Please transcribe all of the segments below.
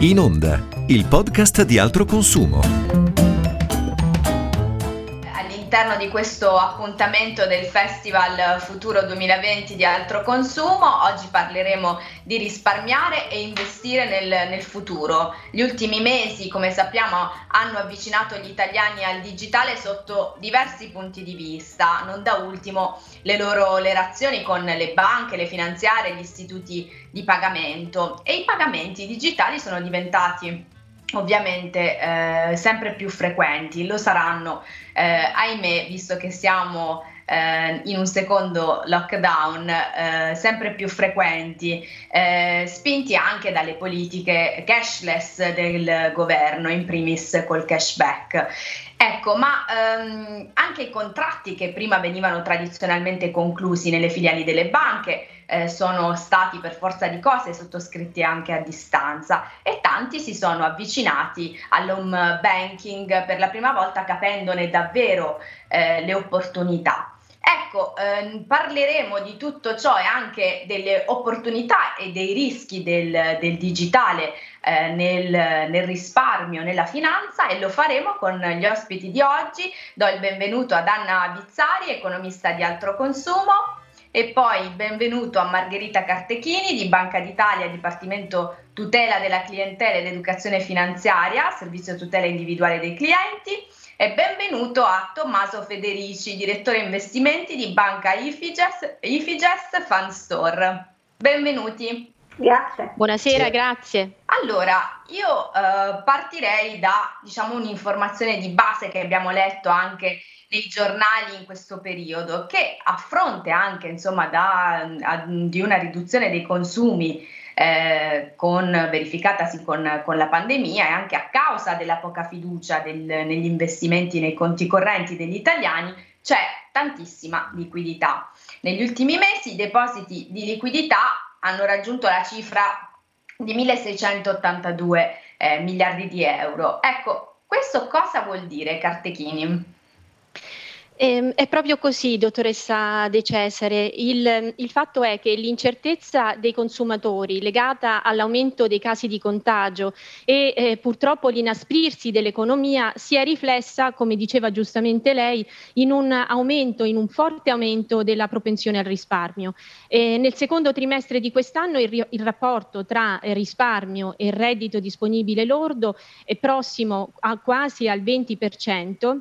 In Onda, il podcast di altro consumo all'interno di questo appuntamento del Festival Futuro 2020 di Altro Consumo. Oggi parleremo di risparmiare e investire nel, nel, futuro. Gli ultimi mesi, come sappiamo, hanno avvicinato gli italiani al digitale sotto diversi punti di vista, non da ultimo le loro relazioni con le banche, le finanziarie, gli istituti di pagamento e i pagamenti digitali sono diventati ovviamente eh, sempre più frequenti, lo saranno eh, ahimè visto che siamo eh, in un secondo lockdown eh, sempre più frequenti, eh, spinti anche dalle politiche cashless del governo, in primis col cashback. Ecco, ma ehm, anche i contratti che prima venivano tradizionalmente conclusi nelle filiali delle banche eh, sono stati per forza di cose sottoscritti anche a distanza e tanti si sono avvicinati all'home banking per la prima volta capendone davvero eh, le opportunità. Ecco, ehm, parleremo di tutto ciò e anche delle opportunità e dei rischi del, del digitale eh, nel, nel, risparmio, nella finanza e lo faremo con gli ospiti di oggi. Do il benvenuto ad Anna Bizzari, economista di altro consumo. E poi benvenuto a Margherita Cartechini di Banca d'Italia, Dipartimento Tutela della Clientela ed Educazione Finanziaria, Servizio Tutela Individuale dei Clienti e benvenuto a Tommaso Federici, direttore investimenti di Banca Ifiges, Ifiges Fund Store. Benvenuti. Grazie. Buonasera, sì. grazie. Allora, io eh, partirei da diciamo, un'informazione di base che abbiamo letto anche nei giornali in questo periodo, che a fronte anche insomma, da, a, di una riduzione dei consumi eh, con, verificatasi con, con, la pandemia e anche a causa della poca fiducia del, negli investimenti nei conti correnti degli italiani, c'è tantissima liquidità. Negli ultimi mesi i depositi di liquidità hanno raggiunto la cifra di 1682 eh, miliardi di euro. Ecco, questo cosa vuol dire, Cartechini? Eh, è proprio così, dottoressa De Cesare. Il, il, fatto è che l'incertezza dei consumatori legata all'aumento dei casi di contagio e eh, purtroppo l'inasprirsi dell'economia sia riflessa, come diceva giustamente lei, in un aumento, in un forte aumento della propensione al risparmio. Eh, nel secondo trimestre di quest'anno il, il rapporto tra risparmio e reddito disponibile lordo è prossimo a quasi al 20%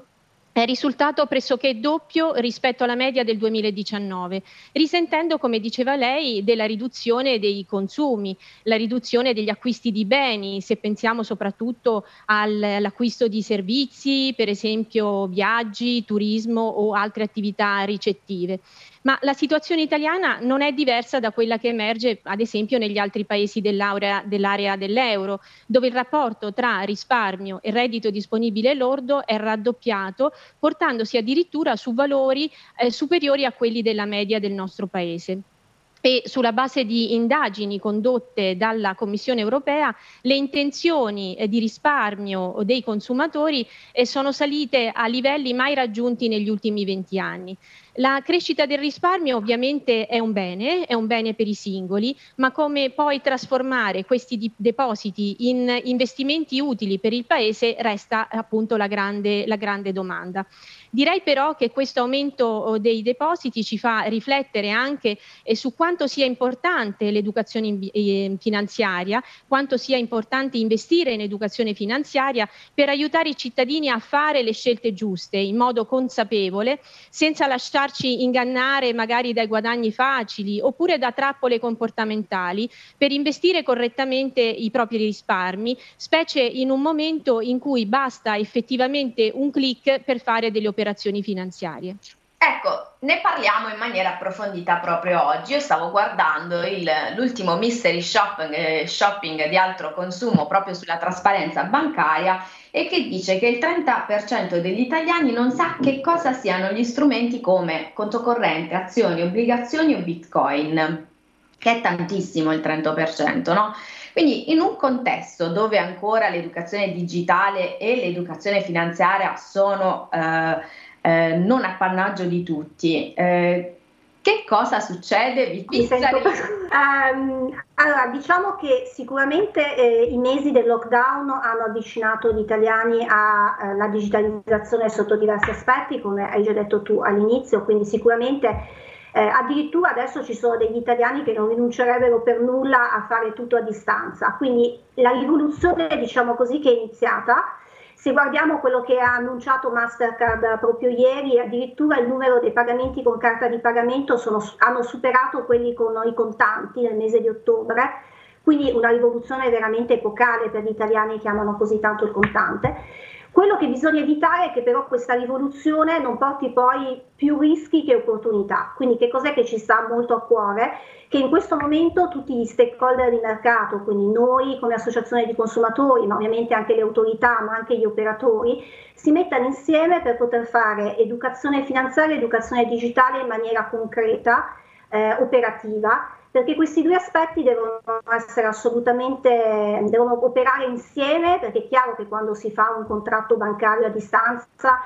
è risultato pressoché doppio rispetto alla media del 2019, risentendo, come diceva lei, della riduzione dei consumi, la riduzione degli acquisti di beni, se pensiamo soprattutto all'acquisto di servizi, per esempio viaggi, turismo o altre attività ricettive ma la situazione italiana non è diversa da quella che emerge ad esempio negli altri paesi dell'area, dell'euro, dove il rapporto tra risparmio e reddito disponibile lordo è raddoppiato, portandosi addirittura su valori eh, superiori a quelli della media del nostro paese sulla base di indagini condotte dalla Commissione europea le intenzioni eh, di risparmio dei consumatori eh, sono salite a livelli mai raggiunti negli ultimi 20 anni. La crescita del risparmio ovviamente è un bene, è un bene per i singoli, ma come poi trasformare questi depositi in investimenti utili per il Paese resta appunto la grande, la grande domanda. Direi però che questo aumento oh, dei depositi ci fa riflettere anche eh, su quanto sia importante l'educazione eh, finanziaria, quanto sia importante investire in educazione finanziaria per aiutare i cittadini a fare le scelte giuste in modo consapevole, senza lasciarci ingannare magari dai guadagni facili oppure da trappole comportamentali, per investire correttamente i propri risparmi, specie in un momento in cui basta effettivamente un clic per fare delle operazioni operazioni finanziarie. Ecco, ne parliamo in maniera approfondita proprio oggi. Io stavo guardando il, l'ultimo mystery shopping, eh, shopping, di altro consumo proprio sulla trasparenza bancaria e che dice che il 30% degli italiani non sa che cosa siano gli strumenti come conto corrente, azioni, obbligazioni o bitcoin, che è tantissimo il 30%, no? Quindi in un contesto dove ancora l'educazione digitale e l'educazione finanziaria sono eh, eh, non appannaggio di tutti, eh, Che cosa succede? Vi sento... um, allora, diciamo che sicuramente eh, i mesi del lockdown hanno avvicinato gli italiani alla eh, digitalizzazione sotto diversi aspetti, come hai già detto tu all'inizio, quindi sicuramente eh, addirittura adesso ci sono degli italiani che non rinuncerebbero per nulla a fare tutto a distanza. Quindi la rivoluzione, diciamo così, che è iniziata se guardiamo quello che ha annunciato Mastercard proprio ieri, addirittura il numero dei pagamenti con carta di pagamento sono, hanno superato quelli con i contanti nel mese di ottobre, quindi una rivoluzione veramente epocale per gli italiani che amano così tanto il contante. Quello che bisogna evitare è che però questa rivoluzione non porti poi più rischi che opportunità. Quindi che cos'è che ci sta molto a cuore? Che in questo momento tutti gli stakeholder di mercato, quindi noi come associazione di consumatori, ma ovviamente anche le autorità, ma anche gli operatori, si mettano insieme per poter fare educazione finanziaria educazione digitale in maniera concreta, eh, operativa perché questi due aspetti devono essere assolutamente, devono operare insieme, perché è chiaro che quando si fa un contratto bancario a distanza,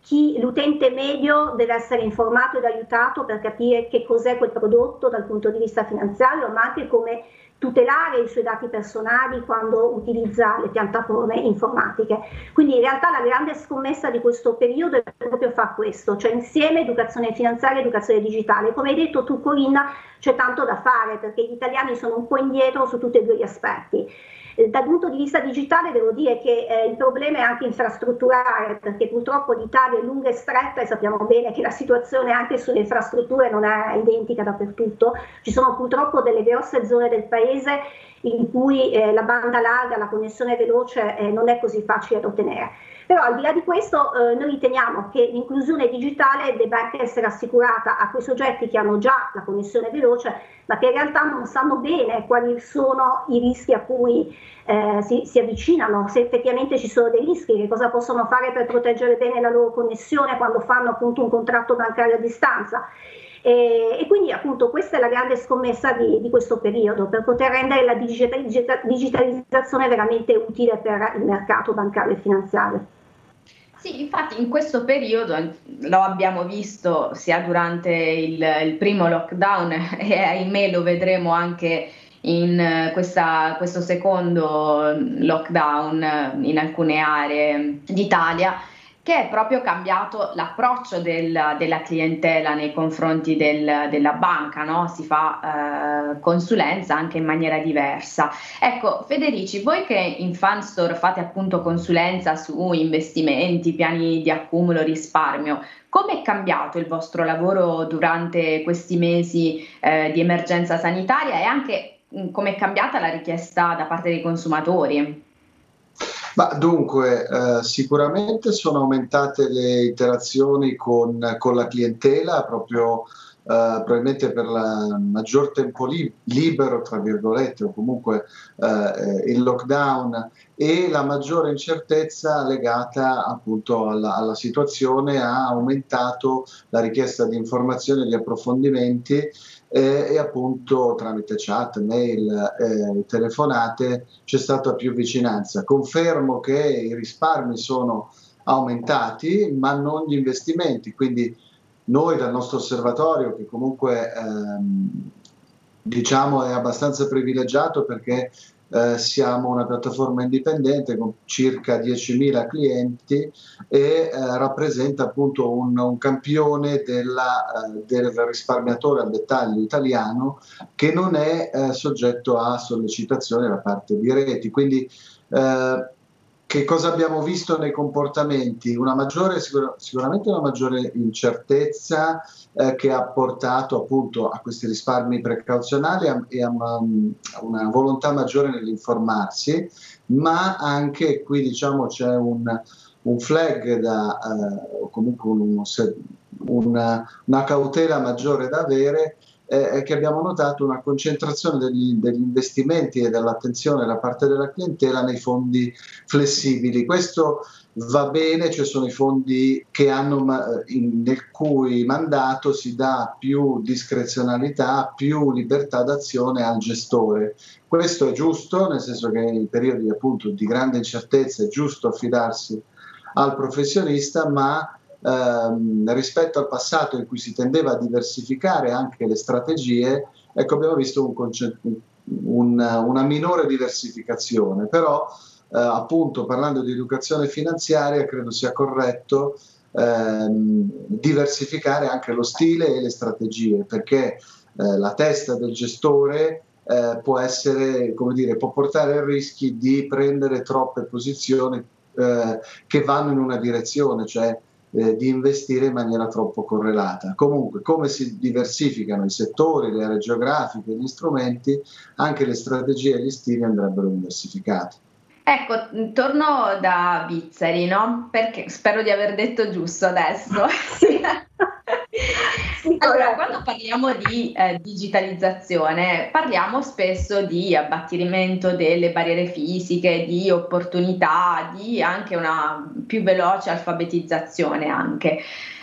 chi, l'utente medio deve essere informato ed aiutato per capire che cos'è quel prodotto dal punto di vista finanziario, ma anche come tutelare i suoi dati personali quando utilizza le piattaforme informatiche. Quindi in realtà la grande scommessa di questo periodo è proprio fare questo, cioè insieme educazione finanziaria e educazione digitale. Come hai detto tu Corinna, c'è tanto da fare perché gli italiani sono un po' indietro su tutti e due gli aspetti. Eh, dal punto di vista digitale devo dire che eh, il problema è anche infrastrutturale, perché purtroppo l'Italia è lunga e stretta e sappiamo bene che la situazione anche sulle infrastrutture non è identica dappertutto. Ci sono purtroppo delle grosse zone del paese in cui eh, la banda larga, la connessione veloce eh, non è così facile da ottenere. Però al di là di questo eh, noi riteniamo che l'inclusione digitale debba anche essere assicurata a quei soggetti che hanno già la connessione veloce, ma che in realtà non sanno bene quali sono i rischi a cui eh, si, si, avvicinano, se effettivamente ci sono dei rischi, che cosa possono fare per proteggere bene la loro connessione quando fanno appunto un contratto bancario a distanza. E, e, quindi appunto questa è la grande scommessa di, di questo periodo per poter rendere la digitalizzazione veramente utile per il mercato bancario e finanziario. Sì, infatti in questo periodo lo abbiamo visto sia durante il, il primo lockdown e ahimè lo vedremo anche in questa, questo secondo lockdown in alcune aree d'Italia che è proprio cambiato l'approccio del, della clientela nei confronti del, della banca, no? si fa eh, consulenza anche in maniera diversa. Ecco, Federici, voi che in Fanstore fate appunto consulenza su investimenti, piani di accumulo, risparmio, come è cambiato il vostro lavoro durante questi mesi eh, di emergenza sanitaria e anche come è cambiata la richiesta da parte dei consumatori? Ma dunque, eh, sicuramente sono aumentate le interazioni con, con la clientela proprio Uh, probabilmente per il maggior tempo li- libero, tra virgolette, o comunque uh, il lockdown e la maggiore incertezza legata appunto alla, alla, situazione ha aumentato la richiesta di informazioni e di approfondimenti eh, e appunto tramite chat, mail, eh, telefonate c'è stata più vicinanza. Confermo che i risparmi sono aumentati, ma non gli investimenti, quindi noi dal nostro osservatorio, che comunque ehm, diciamo è abbastanza privilegiato perché eh, siamo una piattaforma indipendente con circa 10.000 clienti e eh, rappresenta appunto un, un campione della, eh, del risparmiatore al dettaglio italiano che non è eh, soggetto a sollecitazione da parte di reti. Quindi eh, che cosa abbiamo visto nei comportamenti? Una maggiore, sicur- sicuramente una maggiore incertezza eh, che ha portato appunto a questi risparmi precauzionali e a una, una volontà maggiore nell'informarsi, ma anche qui diciamo c'è un, un flag da, eh, o comunque un, una, una cautela maggiore da avere è che abbiamo notato una concentrazione degli, degli, investimenti e dell'attenzione da parte della clientela nei fondi flessibili. Questo va bene, ci sono i fondi hanno, in, nel cui mandato si dà più discrezionalità, più libertà d'azione al gestore. Questo è giusto, nel senso che in periodi appunto di grande incertezza è giusto affidarsi al professionista, ma ehm, rispetto al passato in cui si tendeva a diversificare anche le strategie, ecco abbiamo visto un concetto, un, una minore diversificazione, però eh, appunto parlando di educazione finanziaria credo sia corretto ehm, diversificare anche lo stile e le strategie perché eh, la testa del gestore eh, può essere, come dire, può portare a rischi di prendere troppe posizioni eh, che vanno in una direzione, cioè eh, di investire in maniera troppo correlata. Comunque, come si diversificano i settori, le aree geografiche, gli strumenti, anche le strategie e gli stili andrebbero diversificati. Ecco, torno da Bizzari, no? Perché spero di aver detto giusto adesso. allora, quando parliamo di eh, digitalizzazione, parliamo spesso di abbattimento delle barriere fisiche, di opportunità, di anche una più veloce alfabetizzazione anche.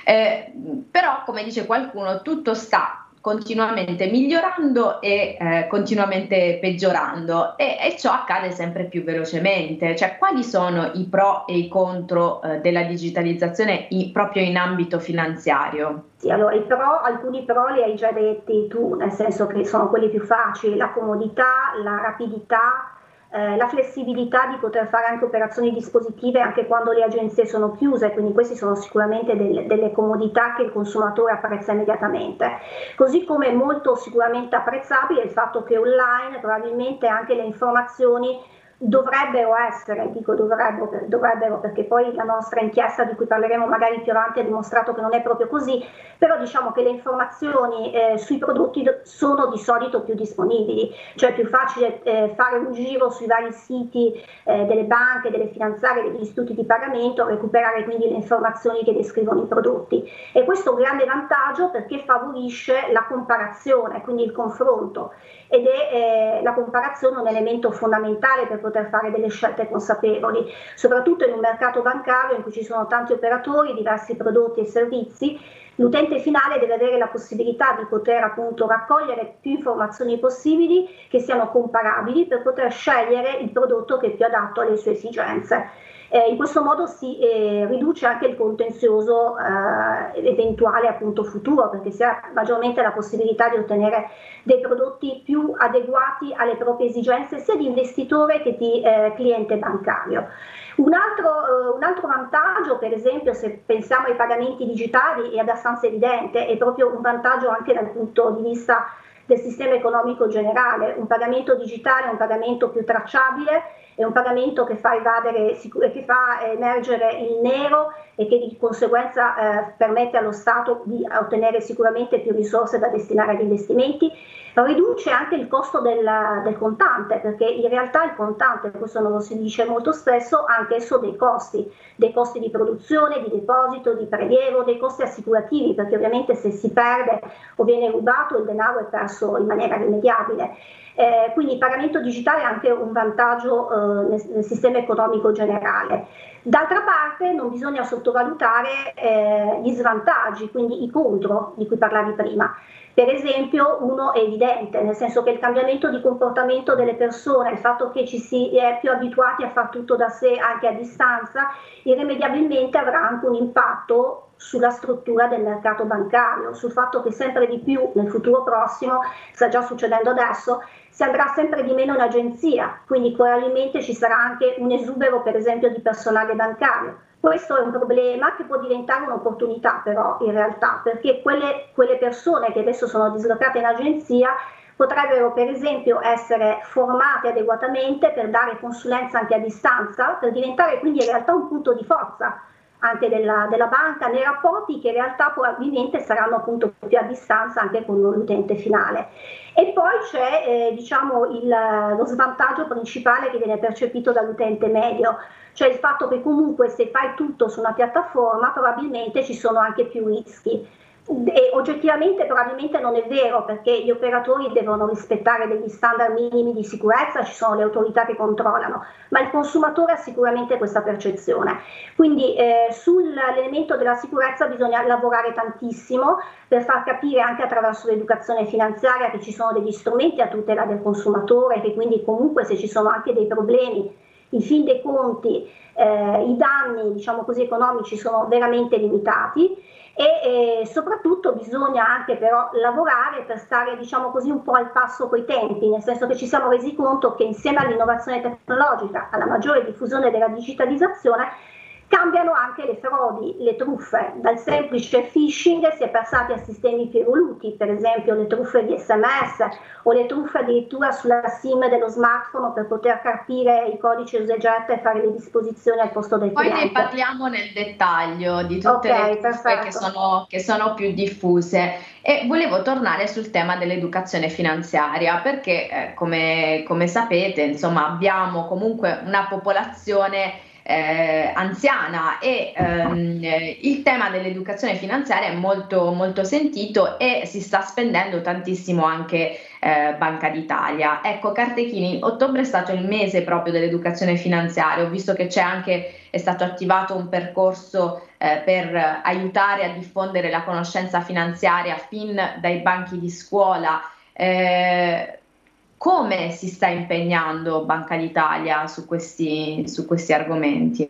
Eh, però, come dice qualcuno, tutto sta continuamente migliorando e eh, continuamente peggiorando e, e, ciò accade sempre più velocemente. Cioè, quali sono i pro e i contro eh, della digitalizzazione in, proprio in ambito finanziario? Sì, allora i pro, alcuni pro li hai già detti tu, nel senso che sono quelli più facili, la comodità, la rapidità, eh, la flessibilità di poter fare anche operazioni dispositive anche quando le agenzie sono chiuse, quindi queste sono sicuramente delle, delle comodità che il consumatore apprezza immediatamente. Così come molto sicuramente apprezzabile il fatto che online probabilmente anche le informazioni dovrebbero essere, dico dovrebbero, dovrebbero, perché poi la nostra inchiesta di cui parleremo magari più avanti ha dimostrato che non è proprio così, però diciamo che le informazioni eh, sui prodotti sono di solito più disponibili, cioè è più facile eh, fare un giro sui vari siti eh, delle banche, delle finanziarie, degli istituti di pagamento, recuperare quindi le informazioni che descrivono i prodotti. E questo è un grande vantaggio perché favorisce la comparazione, quindi il confronto ed è eh, la comparazione un elemento fondamentale per poter fare delle scelte consapevoli, soprattutto in un mercato bancario in cui ci sono tanti operatori, diversi prodotti e servizi. L'utente finale deve avere la possibilità di poter appunto raccogliere più informazioni possibili che siano comparabili per poter scegliere il prodotto che è più adatto alle sue esigenze. Eh, in questo modo si eh, riduce anche il contenzioso eh, eventuale appunto futuro perché si ha maggiormente la possibilità di ottenere dei prodotti più adeguati alle proprie esigenze sia di investitore che di eh, cliente bancario. Un altro, uh, un altro, vantaggio, per esempio, se pensiamo ai pagamenti digitali, è abbastanza evidente, è proprio un vantaggio anche dal punto di vista del sistema economico generale. Un pagamento digitale un pagamento più tracciabile è un pagamento che fa, evadere, che fa emergere il nero e che di conseguenza eh, permette allo Stato di ottenere sicuramente più risorse da destinare agli investimenti, riduce anche il costo del, del, contante, perché in realtà il contante, questo non lo si dice molto spesso, ha anch'esso dei costi, dei costi di produzione, di deposito, di prelievo, dei costi assicurativi, perché ovviamente se si perde o viene rubato il denaro è perso in maniera irrimediabile. Eh, quindi il pagamento digitale è anche un vantaggio eh, nel, nel, sistema economico generale. D'altra parte non bisogna sottovalutare eh, gli svantaggi, quindi i contro di cui parlavi prima. Per esempio, uno è evidente, nel senso che il cambiamento di comportamento delle persone, il fatto che ci si è più abituati a fare tutto da sé anche a distanza, irrimediabilmente avrà anche un impatto sulla struttura del mercato bancario, sul fatto che sempre di più nel futuro prossimo, sta già succedendo adesso, si andrà sempre di meno in agenzia, quindi probabilmente ci sarà anche un esubero per esempio di personale bancario. Questo è un problema che può diventare un'opportunità però in realtà, perché quelle, quelle persone che adesso sono dislocate in agenzia potrebbero per esempio essere formate adeguatamente per dare consulenza anche a distanza, per diventare quindi in realtà un punto di forza anche della, della, banca nei rapporti che in realtà probabilmente saranno appunto più a distanza anche con l'utente finale. E poi c'è eh, diciamo il, lo svantaggio principale che viene percepito dall'utente medio, cioè il fatto che comunque se fai tutto su una piattaforma probabilmente ci sono anche più rischi. E oggettivamente probabilmente non è vero perché gli operatori devono rispettare degli standard minimi di sicurezza, ci sono le autorità che controllano, ma il consumatore ha sicuramente questa percezione. Quindi eh, sull'elemento della sicurezza bisogna lavorare tantissimo per far capire anche attraverso l'educazione finanziaria che ci sono degli strumenti a tutela del consumatore, che quindi comunque se ci sono anche dei problemi in fin dei conti eh, i danni diciamo così, economici sono veramente limitati e eh, soprattutto bisogna anche però lavorare per stare diciamo così un po' al passo coi tempi, nel senso che ci siamo resi conto che insieme all'innovazione tecnologica, alla maggiore diffusione della digitalizzazione, Cambiano anche le frodi, le truffe, dal semplice phishing si è passati a sistemi più evoluti, per esempio le truffe di sms o le truffe addirittura sulla SIM dello smartphone per poter capire i codici usegetta e fare le disposizioni al posto del Poi cliente. Poi ne parliamo nel dettaglio di tutte okay, le truffe che sono, che sono, più diffuse. E volevo tornare sul tema dell'educazione finanziaria perché eh, come, come sapete insomma abbiamo comunque una popolazione eh, anziana e ehm, il tema dell'educazione finanziaria è molto, molto sentito e si sta spendendo tantissimo anche eh, Banca d'Italia. Ecco, Cartechini, ottobre è stato il mese proprio dell'educazione finanziaria, ho visto che c'è anche, è stato attivato un percorso eh, per aiutare a diffondere la conoscenza finanziaria fin dai banchi di scuola. Eh, come si sta impegnando Banca d'Italia su questi, su questi argomenti?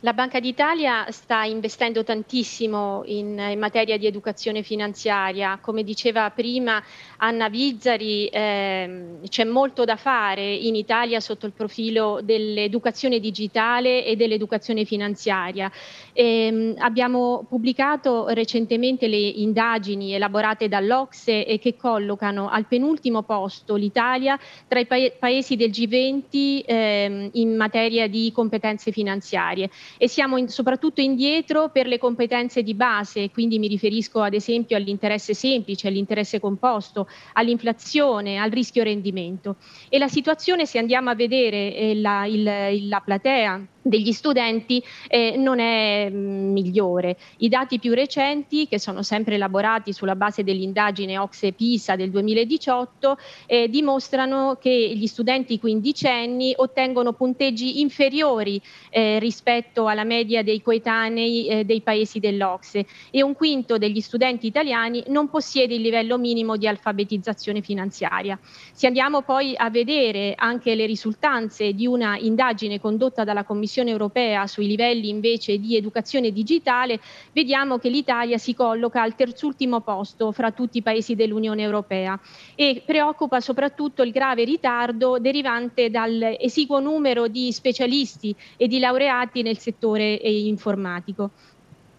La Banca d'Italia sta investendo tantissimo in, in, materia di educazione finanziaria. Come diceva prima Anna Vizzari, eh, c'è molto da fare in Italia sotto il profilo dell'educazione digitale e dell'educazione finanziaria. Eh, abbiamo pubblicato recentemente le indagini elaborate dall'Ocse e che collocano al penultimo posto l'Italia tra i pa- paesi del G20 eh, in materia di competenze finanziarie e siamo in, soprattutto indietro per le competenze di base, quindi mi riferisco ad esempio all'interesse semplice, all'interesse composto, all'inflazione, al rischio rendimento. E la situazione, se andiamo a vedere eh, la, il, la platea degli studenti eh, non è mh, mm, migliore. I dati più recenti, che sono sempre elaborati sulla base dell'indagine Oxe Pisa del 2018, eh, dimostrano che gli studenti quindicenni ottengono punteggi inferiori eh, rispetto alla media dei coetanei eh, dei paesi dell'Ocse e un quinto degli studenti italiani non possiede il livello minimo di alfabetizzazione finanziaria. Se andiamo poi a vedere anche le risultanze di una indagine condotta dalla Commissione Commissione europea sui livelli invece di educazione digitale, vediamo che l'Italia si colloca al terzultimo posto fra tutti i paesi dell'Unione Europea e preoccupa soprattutto il grave ritardo derivante dal esiguo numero di specialisti e di laureati nel settore informatico.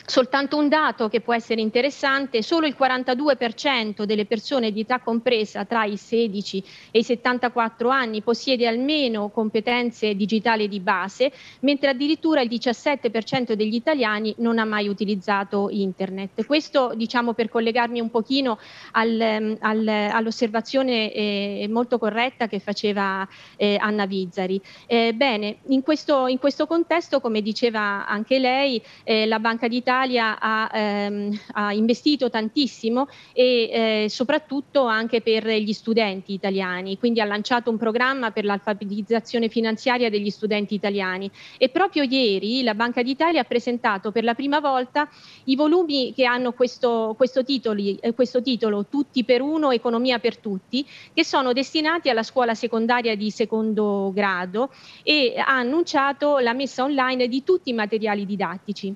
Soltanto un dato che può essere interessante, solo il 42% delle persone di età compresa tra i 16 e i 74 anni possiede almeno competenze digitali di base, mentre addirittura il 17% degli italiani non ha mai utilizzato internet. Questo diciamo per collegarmi un pochino al, al, all'osservazione eh, molto corretta che faceva eh, Anna Vizzari. Eh, bene, in questo, in questo, contesto, come diceva anche lei, eh, la Banca d'Italia l'Italia ha, ehm, ha, investito tantissimo e eh, soprattutto anche per gli studenti italiani, quindi ha lanciato un programma per l'alfabetizzazione finanziaria degli studenti italiani. E proprio ieri la Banca d'Italia ha presentato per la prima volta i volumi che hanno questo, questo, titoli, eh, questo titolo Tutti per uno, Economia per tutti, che sono destinati alla scuola secondaria di secondo grado e ha annunciato la messa online di tutti i materiali didattici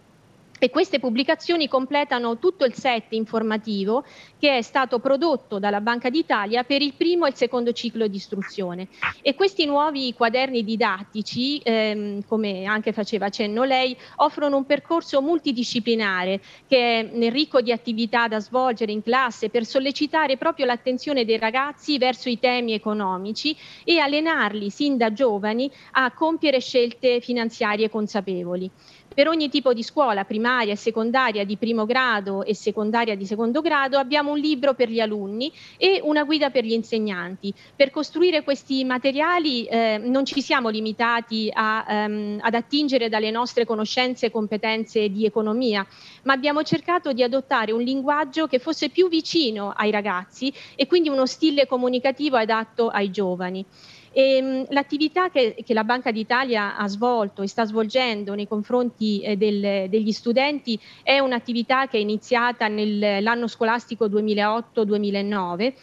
e queste pubblicazioni completano tutto il set informativo che è stato prodotto dalla Banca d'Italia per il primo e il secondo ciclo di istruzione. E questi nuovi quaderni didattici, ehm, come anche faceva cenno lei, offrono un percorso multidisciplinare che è ricco di attività da svolgere in classe per sollecitare proprio l'attenzione dei ragazzi verso i temi economici e allenarli sin da giovani a compiere scelte finanziarie consapevoli. Per ogni tipo di scuola, primaria e secondaria di primo grado e secondaria di secondo grado, abbiamo un libro per gli alunni e una guida per gli insegnanti. Per costruire questi materiali eh, non ci siamo limitati a, ehm, ad attingere dalle nostre conoscenze e competenze di economia, ma abbiamo cercato di adottare un linguaggio che fosse più vicino ai ragazzi e quindi uno stile comunicativo adatto ai giovani. E, ehm, l'attività che, che, la Banca d'Italia ha svolto e sta svolgendo nei confronti eh, del, degli studenti è un'attività che è iniziata nell'anno scolastico 2008-2009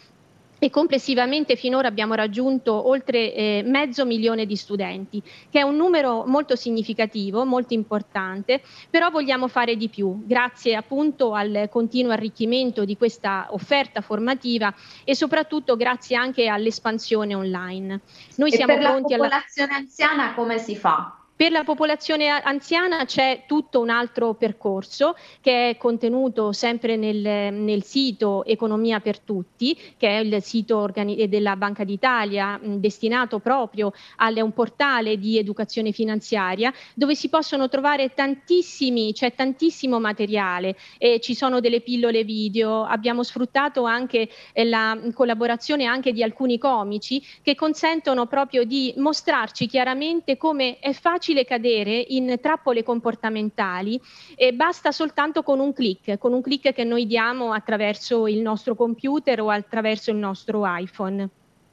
e complessivamente finora abbiamo raggiunto oltre eh, mezzo milione di studenti, che è un numero molto significativo, molto importante, però vogliamo fare di più, grazie appunto al continuo arricchimento di questa offerta formativa e soprattutto grazie anche all'espansione online. Noi e siamo per pronti la popolazione alla... anziana come si fa? Per la popolazione anziana c'è tutto un altro percorso che è contenuto sempre nel, nel sito Economia per Tutti, che è il sito organi- della Banca d'Italia mh, destinato proprio a un portale di educazione finanziaria dove si possono trovare tantissimi, c'è tantissimo materiale, eh, ci sono delle pillole video, abbiamo sfruttato anche eh, la collaborazione anche di alcuni comici che consentono proprio di mostrarci chiaramente come è facile facile cadere in trappole comportamentali e basta soltanto con un clic, con un clic che noi diamo attraverso il nostro computer o attraverso il nostro iPhone.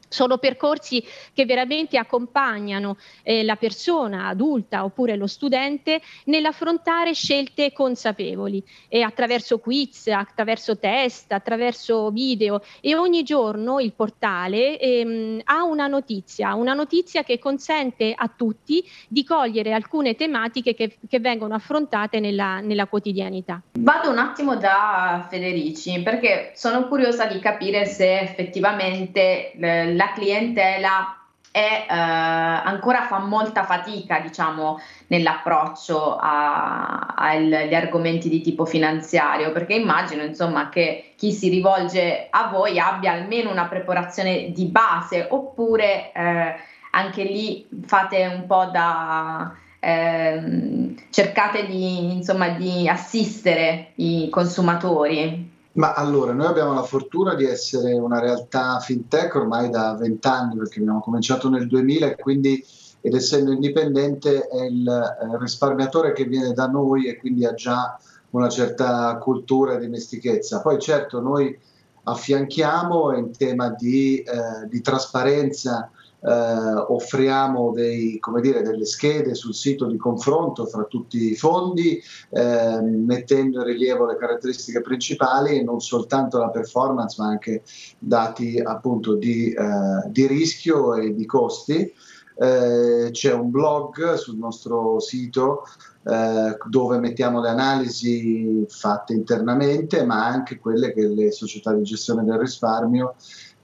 Sono percorsi che veramente accompagnano eh, la persona adulta oppure lo studente nell'affrontare scelte consapevoli e attraverso quiz, attraverso test, attraverso video e ogni giorno il portale ehm, ha una notizia, una notizia che consente a tutti di cogliere alcune tematiche che, che vengono affrontate nella, nella quotidianità. Vado un attimo da Federici perché sono curiosa di capire se effettivamente eh, la clientela è, eh, ancora fa molta fatica, diciamo, nell'approccio agli argomenti di tipo finanziario, perché immagino, insomma, che chi si rivolge a voi abbia almeno una preparazione di base, oppure eh, anche lì fate un po' da... Eh, cercate di, insomma, di assistere i consumatori. Ma allora, noi abbiamo la fortuna di essere una realtà fintech ormai da vent'anni, perché abbiamo cominciato nel 2000 e quindi, ed essendo indipendente, è il eh, risparmiatore che viene da noi e quindi ha già una certa cultura e dimestichezza. Poi certo noi affianchiamo in tema di, eh, di trasparenza eh, offriamo dei, dire, delle schede sul sito di confronto fra tutti i fondi, eh, mettendo in rilievo le caratteristiche principali e non soltanto la performance, ma anche dati appunto di, eh, di rischio e di costi. Eh, c'è un blog sul nostro sito eh, dove mettiamo le analisi fatte internamente, ma anche quelle che le società di gestione del risparmio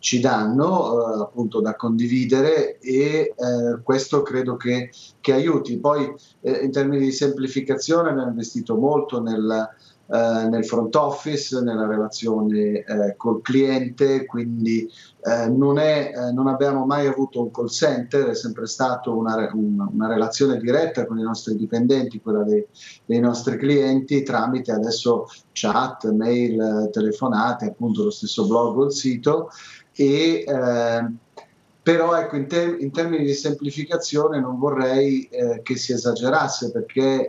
ci danno eh, appunto da condividere e eh, questo credo che, che aiuti. Poi eh, in termini di semplificazione abbiamo investito molto nel, eh, nel front office, nella relazione eh, col cliente, quindi eh, non, è, non, abbiamo mai avuto un call center, è sempre stata una, una, una, relazione diretta con i nostri dipendenti, quella dei, dei nostri clienti, tramite adesso chat, mail, telefonate, appunto lo stesso blog o il sito e, eh, però ecco, in, ter- in, termini di semplificazione non vorrei eh, che si esagerasse perché eh,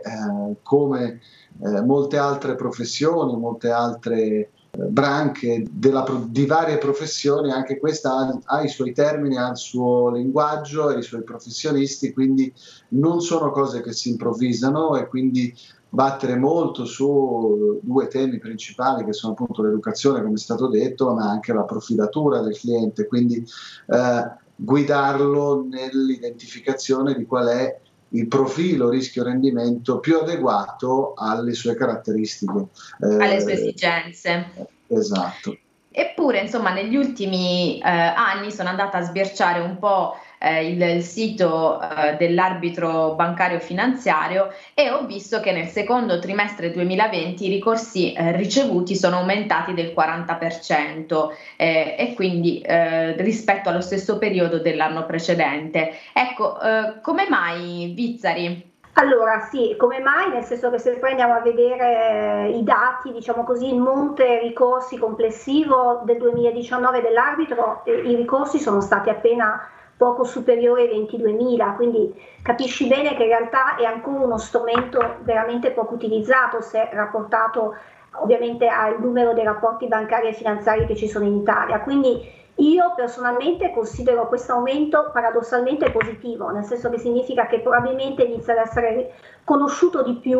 come eh, molte altre professioni, molte altre eh, branche pro- di varie professioni, anche questa ha, ha, i suoi termini, ha il suo linguaggio e i suoi professionisti, quindi non sono cose che si improvvisano e quindi battere molto su due temi principali che sono appunto l'educazione, come è stato detto, ma anche la profilatura del cliente, quindi eh, guidarlo nell'identificazione di qual è il profilo rischio-rendimento più adeguato alle sue caratteristiche. Eh, alle sue esigenze. Esatto. Eppure, insomma, negli ultimi eh, anni sono andata a sbirciare un po' eh, il, sito eh, dell'arbitro bancario finanziario e ho visto che nel secondo trimestre 2020 i ricorsi eh, ricevuti sono aumentati del 40% eh, e quindi eh, rispetto allo stesso periodo dell'anno precedente. Ecco, eh, come mai Vizzari? Allora sì, come mai? Nel senso che se poi andiamo a vedere i dati, diciamo così, il monte ricorsi complessivo del 2019 dell'arbitro, i ricorsi sono stati appena poco superiori ai 22.000, quindi capisci bene che in realtà è ancora uno strumento veramente poco utilizzato se rapportato ovviamente al numero dei rapporti bancari e finanziari che ci sono in Italia. Quindi io personalmente considero questo aumento paradossalmente positivo, nel senso che significa che probabilmente inizia ad essere conosciuto di più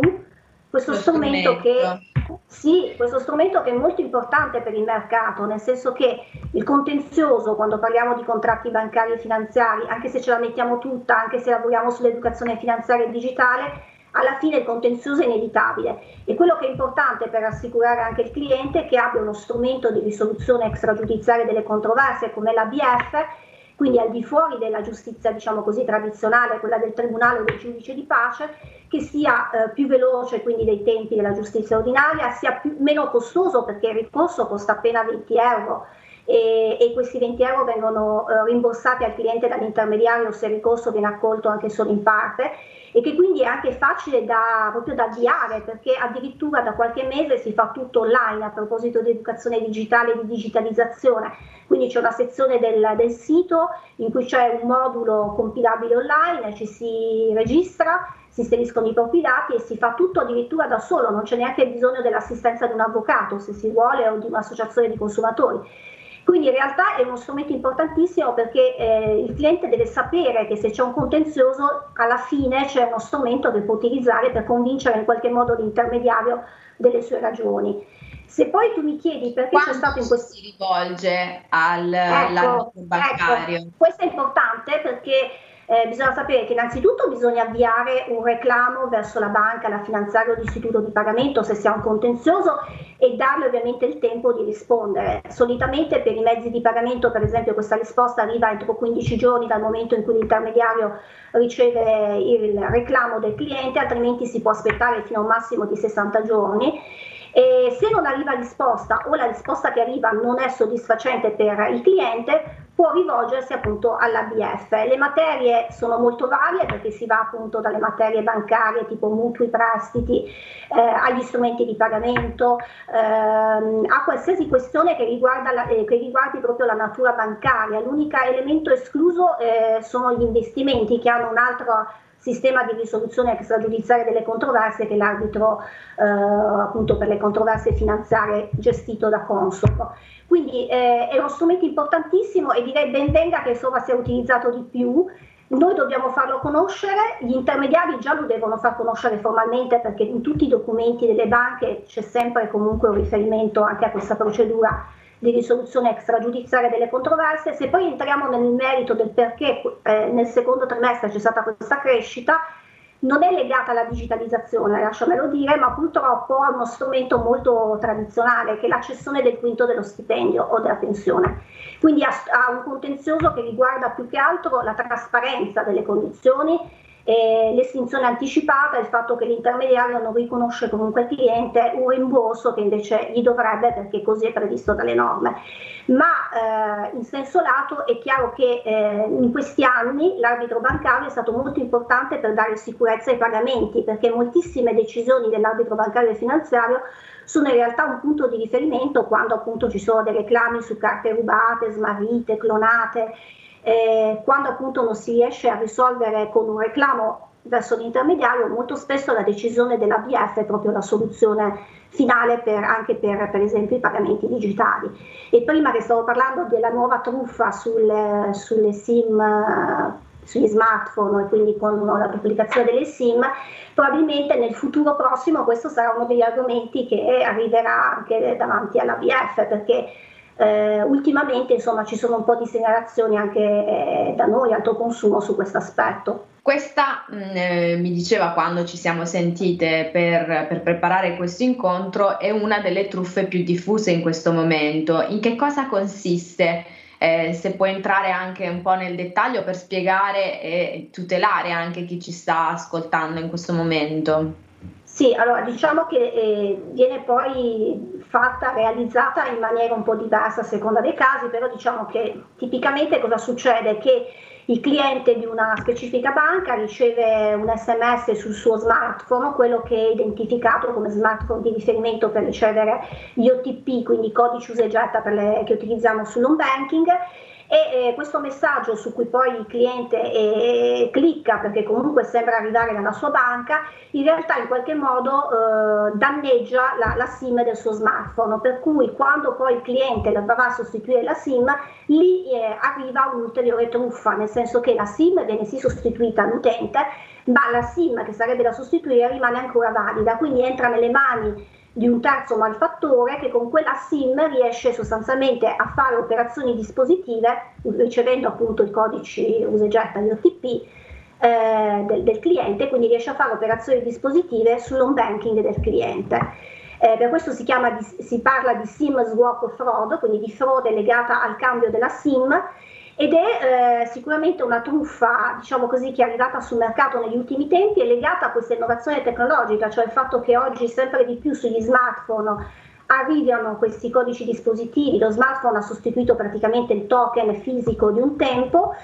questo strumento, strumento che Sì, questo strumento che è molto importante per il mercato, nel senso che il contenzioso, quando parliamo di contratti bancari e finanziari, anche se ce la mettiamo tutta, anche se lavoriamo sull'educazione finanziaria e digitale, alla fine il contenzioso è inevitabile. E quello che è importante per assicurare anche il cliente è che abbia uno strumento di risoluzione extragiudiziaria delle controversie come l'ABF, quindi al di fuori della giustizia diciamo così tradizionale, quella del tribunale o del giudice di pace, che sia eh, più veloce quindi dei tempi della giustizia ordinaria, sia più, meno costoso perché il ricorso costa appena 20 euro. E, e questi 20 euro vengono eh, rimborsati al cliente dall'intermediario se il ricorso viene accolto anche solo in parte e che quindi è anche facile da, proprio da avviare perché addirittura da qualche mese si fa tutto online a proposito di educazione digitale e di digitalizzazione. Quindi c'è una sezione del, del sito in cui c'è un modulo compilabile online, ci si registra si inseriscono i propri dati e si fa tutto addirittura da solo, non c'è neanche bisogno dell'assistenza di un avvocato se si vuole o di un'associazione di consumatori. Quindi in realtà è uno strumento importantissimo perché eh, il cliente deve sapere che se c'è un contenzioso alla fine c'è uno strumento che può utilizzare per convincere in qualche modo l'intermediario delle sue ragioni. Se poi tu mi chiedi perché Quando c'è stato in questo... si rivolge all'ambito ecco, bancario? Ecco, questo è importante perché eh, bisogna sapere che innanzitutto bisogna avviare un reclamo verso la banca, la finanziaria o l'istituto di pagamento se si ha un contenzioso e darle ovviamente il tempo di rispondere. Solitamente per i mezzi di pagamento, per esempio, questa risposta arriva entro 15 giorni dal momento in cui l'intermediario riceve il reclamo del cliente, altrimenti si può aspettare fino a un massimo di 60 giorni. E se non arriva risposta o la risposta che arriva non è soddisfacente per il cliente, può rivolgersi appunto all'ABF. Le materie sono molto varie perché si va appunto dalle materie bancarie tipo mutui, prestiti, eh, agli strumenti di pagamento, ehm, a qualsiasi questione che, riguarda la, eh, che riguardi proprio la natura bancaria. L'unico elemento escluso eh, sono gli investimenti che hanno un altro sistema di risoluzione extragiudiziaria delle controversie che l'arbitro eh, appunto per le controversie finanziarie gestito da Consob. Quindi eh, è uno strumento importantissimo e direi ben venga che insomma sia utilizzato di più. Noi dobbiamo farlo conoscere, gli intermediari già lo devono far conoscere formalmente perché in tutti i documenti delle banche c'è sempre comunque un riferimento anche a questa procedura di risoluzione extragiudiziaria delle controversie. Se poi entriamo nel merito del perché eh, nel secondo trimestre c'è stata questa crescita, non è legata alla digitalizzazione, lasciamelo dire, ma purtroppo ha uno strumento molto tradizionale che è la cessione del quinto dello stipendio o della pensione. Quindi ha, ha un contenzioso che riguarda più che altro la trasparenza delle condizioni eh, l'estinzione anticipata, il fatto che l'intermediario non riconosce comunque al cliente un rimborso che invece gli dovrebbe perché così è previsto dalle norme. Ma eh, in senso lato è chiaro che eh, in questi anni l'arbitro bancario è stato molto importante per dare sicurezza ai pagamenti perché moltissime decisioni dell'arbitro bancario e finanziario sono in realtà un punto di riferimento quando appunto ci sono dei reclami su carte rubate, smarrite, clonate eh, quando appunto non si riesce a risolvere con un reclamo verso l'intermediario, molto spesso la decisione dell'ABF è proprio la soluzione finale per, anche per, per esempio i pagamenti digitali. E prima che stavo parlando della nuova truffa sul, sulle SIM sugli smartphone e quindi con la duplicazione delle SIM, probabilmente nel futuro prossimo questo sarà uno degli argomenti che arriverà anche davanti all'ABF perché eh, ultimamente insomma ci sono un po' di segnalazioni anche eh, da noi, alto consumo, su questo aspetto. Questa mh, mm, eh, mi diceva quando ci siamo sentite per, per, preparare questo incontro è una delle truffe più diffuse in questo momento. In che cosa consiste? Eh, se puoi entrare anche un po' nel dettaglio per spiegare e tutelare anche chi ci sta ascoltando in questo momento. Sì, allora diciamo che eh, viene poi fatta, realizzata in maniera un po' diversa a seconda dei casi, però diciamo che tipicamente cosa succede? Che il cliente di una specifica banca riceve un sms sul suo smartphone, quello che è identificato come smartphone di riferimento per ricevere gli OTP, quindi codici usa e getta che utilizziamo sull'home banking e eh, questo messaggio su cui poi il cliente eh, clicca perché comunque sembra arrivare dalla sua banca, in realtà in qualche modo eh, danneggia la, la, SIM del suo smartphone, per cui quando poi il cliente dovrà sostituire la SIM, lì eh, arriva un'ulteriore truffa, nel senso che la SIM viene sì sostituita all'utente, ma la SIM che sarebbe da sostituire rimane ancora valida, quindi entra nelle mani di un terzo malfattore che con quella SIM riesce sostanzialmente a fare operazioni dispositive ricevendo appunto i codici usegetta di OTP eh, del, del, cliente, quindi riesce a fare operazioni dispositive sull'home banking del cliente. Eh, per questo si, chiama, si parla di SIM swap fraud, quindi di frode legata al cambio della SIM ed è eh, sicuramente una truffa, diciamo così, che è arrivata sul mercato negli ultimi tempi e legata a questa innovazione tecnologica, cioè il fatto che oggi sempre di più sugli smartphone arrivano questi codici dispositivi, lo smartphone ha sostituito praticamente il token fisico di un tempo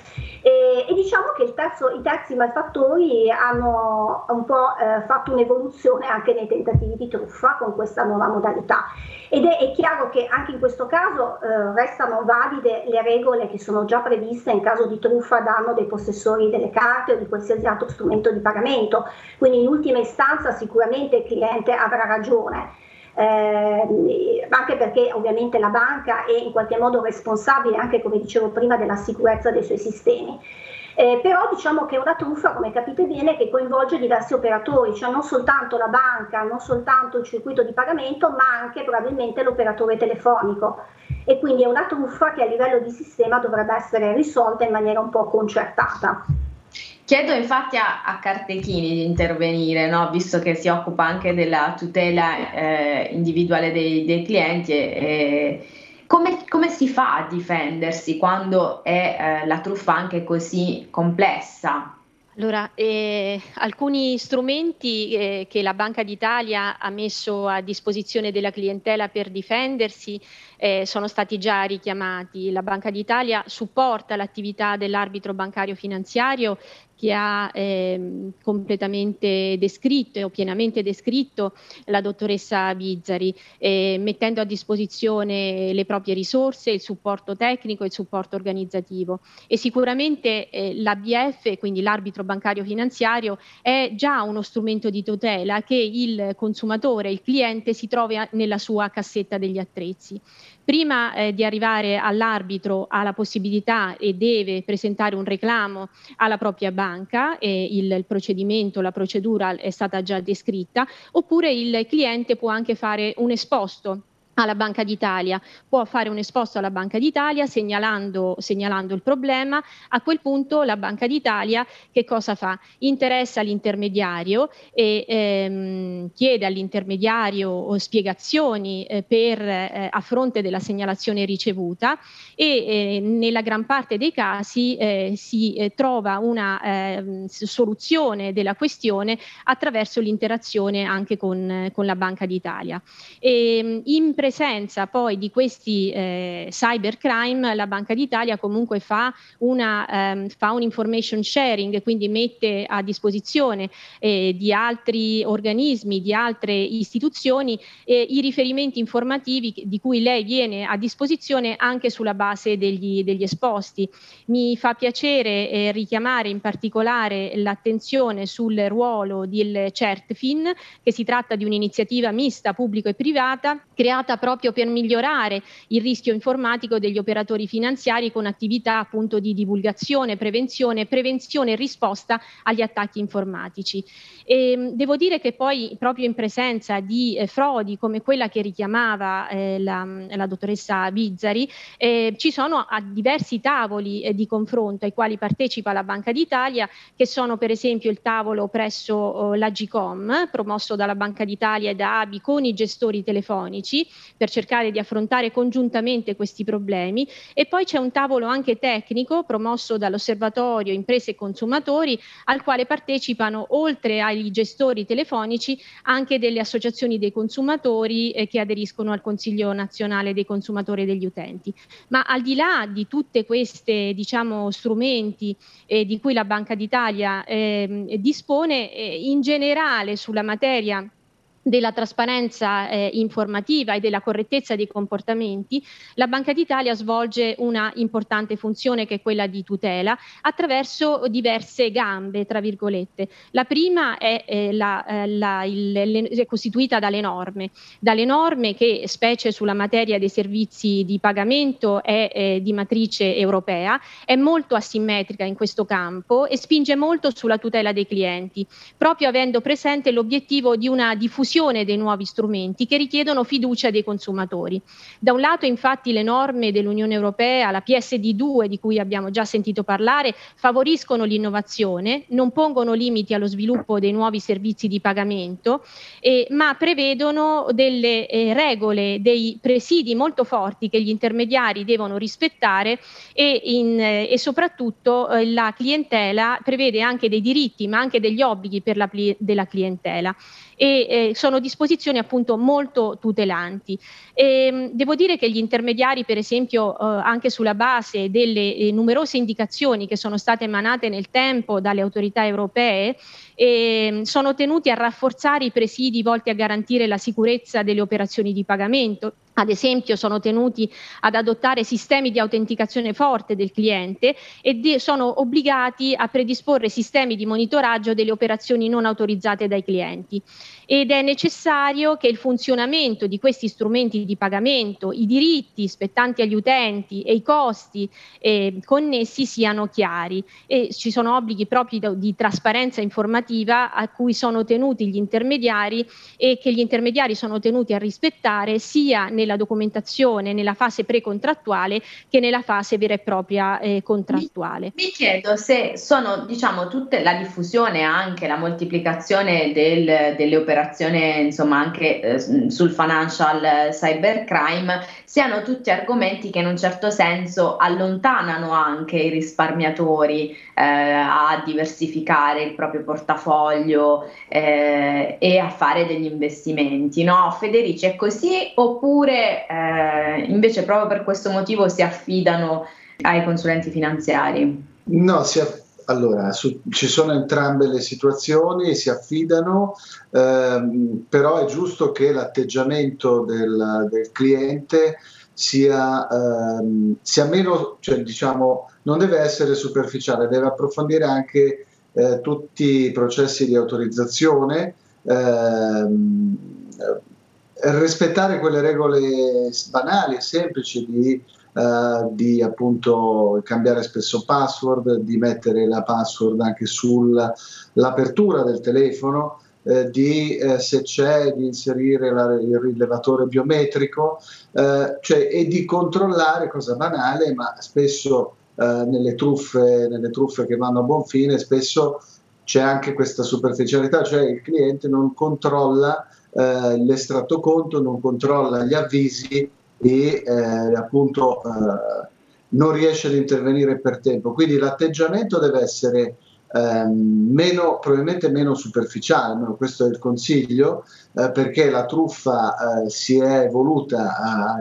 e, e diciamo che terzo, i terzi malfattori hanno un po' eh, fatto un'evoluzione anche nei tentativi di truffa con questa nuova modalità. Ed è, è chiaro che anche in questo caso eh, restano valide le regole che sono già previste in caso di truffa a danno dei possessori delle carte o di qualsiasi altro strumento di pagamento, quindi in ultima istanza sicuramente il cliente avrà ragione eh, anche perché ovviamente la banca è in qualche modo responsabile anche come dicevo prima della sicurezza dei suoi sistemi. Eh, però diciamo che è una truffa, come capite bene, che coinvolge diversi operatori, cioè non soltanto la banca, non soltanto il circuito di pagamento, ma anche probabilmente l'operatore telefonico. E quindi è una truffa che a livello di sistema dovrebbe essere risolta in maniera un po' concertata. Chiedo infatti a, a Cartechini di intervenire, no? visto che si occupa anche della tutela eh, individuale dei, dei clienti. E, come, come, si fa a difendersi quando è eh, la truffa anche così complessa? Allora, eh, alcuni strumenti eh, che la Banca d'Italia ha messo a disposizione della clientela per difendersi eh, sono stati già richiamati. La Banca d'Italia supporta l'attività dell'arbitro bancario finanziario che ha eh, completamente descritto o pienamente descritto la dottoressa Bizzari, eh, mettendo a disposizione le proprie risorse, il supporto tecnico e il supporto organizzativo. E sicuramente eh, l'ABF, quindi l'arbitro bancario finanziario, è già uno strumento di tutela che il consumatore, il cliente si trovi nella sua cassetta degli attrezzi. Prima eh, di arrivare all'arbitro ha la possibilità e deve presentare un reclamo alla propria banca, e il, il procedimento, la procedura è stata già descritta, oppure il cliente può anche fare un esposto alla Banca d'Italia, può fare un esposto alla Banca d'Italia segnalando, segnalando, il problema, a quel punto la Banca d'Italia che cosa fa? Interessa l'intermediario e ehm, chiede all'intermediario spiegazioni eh, per, eh, a fronte della segnalazione ricevuta e eh, nella gran parte dei casi eh, si eh, trova una ehm, soluzione della questione attraverso l'interazione anche con, con la Banca d'Italia. E, in presenza poi di questi eh, cybercrime la Banca d'Italia comunque fa, una, ehm, fa un information sharing, quindi mette a disposizione eh, di altri organismi, di altre istituzioni eh, i riferimenti informativi di cui lei viene a disposizione anche sulla base degli, degli esposti. Mi fa piacere eh, richiamare in particolare l'attenzione sul ruolo del CERTFIN, che si tratta di un'iniziativa mista pubblico e privata creata proprio per migliorare il rischio informatico degli operatori finanziari con attività appunto di divulgazione, prevenzione, prevenzione e risposta agli attacchi informatici. E, ehm, devo dire che poi proprio in presenza di eh, frodi come quella che richiamava eh, la, la, dottoressa Bizzari, eh, ci sono diversi tavoli eh, di confronto ai quali partecipa la Banca d'Italia, che sono per esempio il tavolo presso oh, l'Agicom, promosso dalla Banca d'Italia e da ABI con i gestori telefonici, per cercare di affrontare congiuntamente questi problemi e poi c'è un tavolo anche tecnico promosso dall'Osservatorio Imprese e Consumatori al quale partecipano oltre ai gestori telefonici anche delle associazioni dei consumatori eh, che aderiscono al Consiglio nazionale dei consumatori e degli utenti. Ma al di là di tutte queste diciamo, strumenti eh, di cui la Banca d'Italia eh, dispone, in generale sulla materia della trasparenza eh, informativa e della correttezza dei comportamenti, la Banca d'Italia svolge una importante funzione che è quella di tutela attraverso diverse gambe, tra virgolette. La prima è, eh, la, eh, la, il, le, è costituita dalle norme, dalle norme che, specie sulla materia dei servizi di pagamento, è eh, di matrice europea, è molto asimmetrica in questo campo e spinge molto sulla tutela dei clienti, proprio avendo presente l'obiettivo di una diffusione diffusione dei nuovi strumenti che richiedono fiducia dei consumatori. Da un lato infatti le norme dell'Unione Europea, la PSD2 di cui abbiamo già sentito parlare, favoriscono l'innovazione, non pongono limiti allo sviluppo dei nuovi servizi di pagamento, eh, ma prevedono delle eh, regole, dei presidi molto forti che gli intermediari devono rispettare e, in, eh, e soprattutto eh, la clientela prevede anche dei diritti ma anche degli obblighi per la, della clientela e eh, sono disposizioni appunto molto tutelanti. E, ehm, devo dire che gli intermediari, per esempio, eh, anche sulla base delle eh, numerose indicazioni che sono state emanate nel tempo dalle autorità europee, ehm, sono tenuti a rafforzare i presidi volti a garantire la sicurezza delle operazioni di pagamento, ad esempio sono tenuti ad adottare sistemi di autenticazione forte del cliente e de- sono obbligati a predisporre sistemi di monitoraggio delle operazioni non autorizzate dai clienti. Ed è necessario che il funzionamento di questi strumenti di pagamento, i diritti spettanti agli utenti e i costi eh, connessi siano chiari. E ci sono obblighi propri di trasparenza informativa a cui sono tenuti gli intermediari e che gli intermediari sono tenuti a rispettare sia nella documentazione, nella fase precontrattuale che nella fase vera e propria eh, contrattuale. Mi, mi, chiedo se sono diciamo tutte la diffusione anche la moltiplicazione del, delle operazioni insomma anche eh, sul financial cybercrime siano tutti argomenti che in un certo senso allontanano anche i risparmiatori eh, a diversificare il proprio portafoglio eh, e a fare degli investimenti. No? Federici è così oppure eh, invece proprio per questo motivo si affidano ai consulenti finanziari? No, si affidano allora, su, ci sono entrambe le situazioni, si affidano, ehm, però è giusto che l'atteggiamento del, del cliente sia, ehm, sia, meno, cioè diciamo, non deve essere superficiale, deve approfondire anche eh, tutti i processi di autorizzazione, ehm, rispettare quelle regole banali e semplici di eh, di cambiare spesso password, di mettere la password anche sull'apertura del telefono, eh, di eh, se c'è di inserire la, il rilevatore biometrico eh, cioè, e di controllare, cosa banale, ma spesso eh, nelle truffe, nelle truffe che vanno a buon fine, spesso c'è anche questa superficialità, cioè il cliente non controlla eh, l'estratto conto, non controlla gli avvisi e eh, appunto eh, non riesce ad intervenire per tempo. Quindi l'atteggiamento deve essere ehm, meno, probabilmente meno superficiale, almeno questo è il consiglio, eh, perché la truffa eh, si è evoluta a,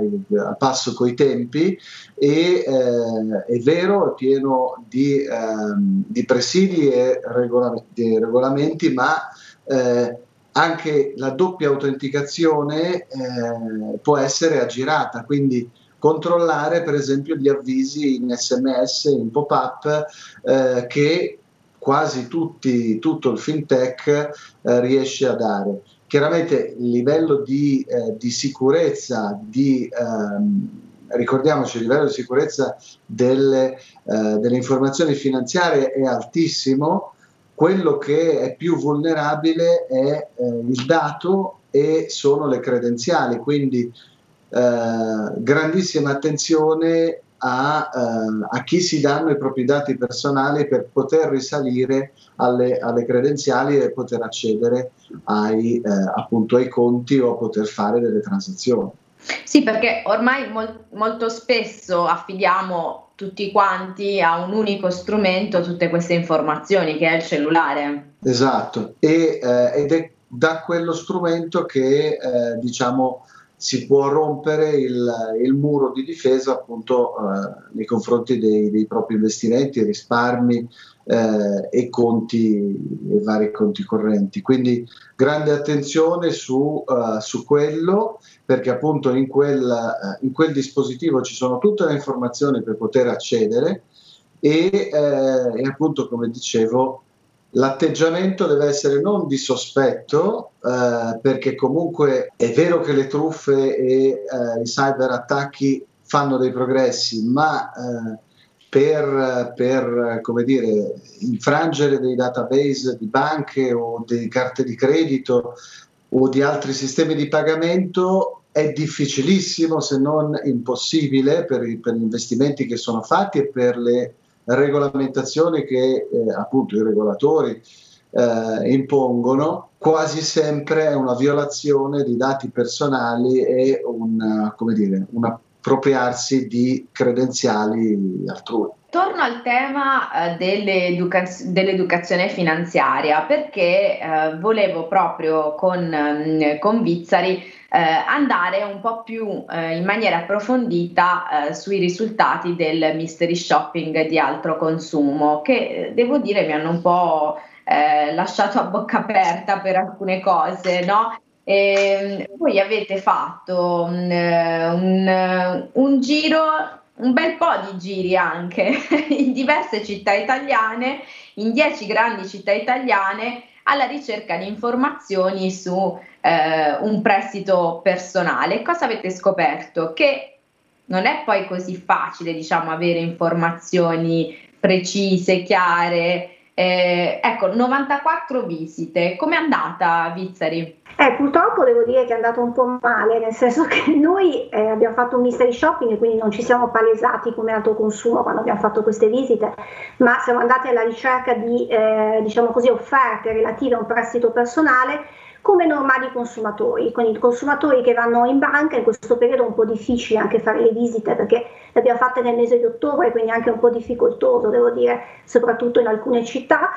a passo coi tempi e eh, è vero, è pieno di, ehm, di presidi e regolamenti, regolamenti ma anche la doppia autenticazione eh, può essere aggirata, quindi controllare per esempio gli avvisi in sms, in pop-up eh, che quasi tutti, tutto il fintech eh, riesce a dare. Chiaramente il livello di, eh, di sicurezza, di, ehm, ricordiamoci, il livello di sicurezza delle, eh, delle informazioni finanziarie è altissimo, quello che è più vulnerabile è eh, il dato e sono le credenziali, quindi eh, grandissima attenzione a, eh, a, chi si danno i propri dati personali per poter risalire alle, alle credenziali e poter accedere ai, eh, appunto ai conti o poter fare delle transazioni. Sì, perché ormai mol- molto spesso affidiamo tutti quanti a un unico strumento tutte queste informazioni che è il cellulare. Esatto, e, eh, ed è da quello strumento che eh, diciamo si può rompere il, il, muro di difesa appunto eh, nei confronti dei, dei, propri investimenti, risparmi eh, e conti e vari conti correnti. Quindi grande attenzione su, uh, su quello perché appunto in quel, uh, in quel, dispositivo ci sono tutte le informazioni per poter accedere e, eh, e appunto come dicevo l'atteggiamento deve essere non di sospetto, eh, perché comunque è vero che le truffe e eh, i cyberattacchi fanno dei progressi, ma eh, per, per dire, infrangere dei database di banche o di carte di credito o di altri sistemi di pagamento è difficilissimo se non impossibile per, per gli investimenti che sono fatti e per le regolamentazioni che eh, appunto i regolatori eh, impongono, quasi sempre è una violazione di dati personali e un, dire, un appropriarsi di credenziali altrui. Torno al tema eh, dell'educaz- dell'educazione finanziaria perché eh, volevo proprio con, mh, con Vizzari eh, andare un po' più eh, in maniera approfondita eh, sui risultati del mystery shopping di altro consumo che eh, devo dire mi hanno un po' lasciato a bocca aperta per alcune cose, no? E, ehm, voi avete fatto un, un, un giro un bel po' di giri anche in diverse città italiane, in dieci grandi città italiane, alla ricerca di informazioni su eh, un prestito personale. Cosa avete scoperto? Che non è poi così facile, diciamo, avere informazioni precise, chiare. Eh, ecco, 94 visite. Com'è andata, Vizzari? Eh, purtroppo devo dire che è andato un po' male, nel senso che noi eh, abbiamo fatto un mystery shopping e quindi non ci siamo palesati come autoconsumo quando abbiamo fatto queste visite, ma siamo andati alla ricerca di eh, diciamo così, offerte relative a un prestito personale come normali consumatori, quindi consumatori che vanno in banca in questo periodo è un po' difficile anche fare le visite perché le abbiamo fatte nel mese di ottobre, quindi anche un po' difficoltoso, devo dire, soprattutto in alcune città,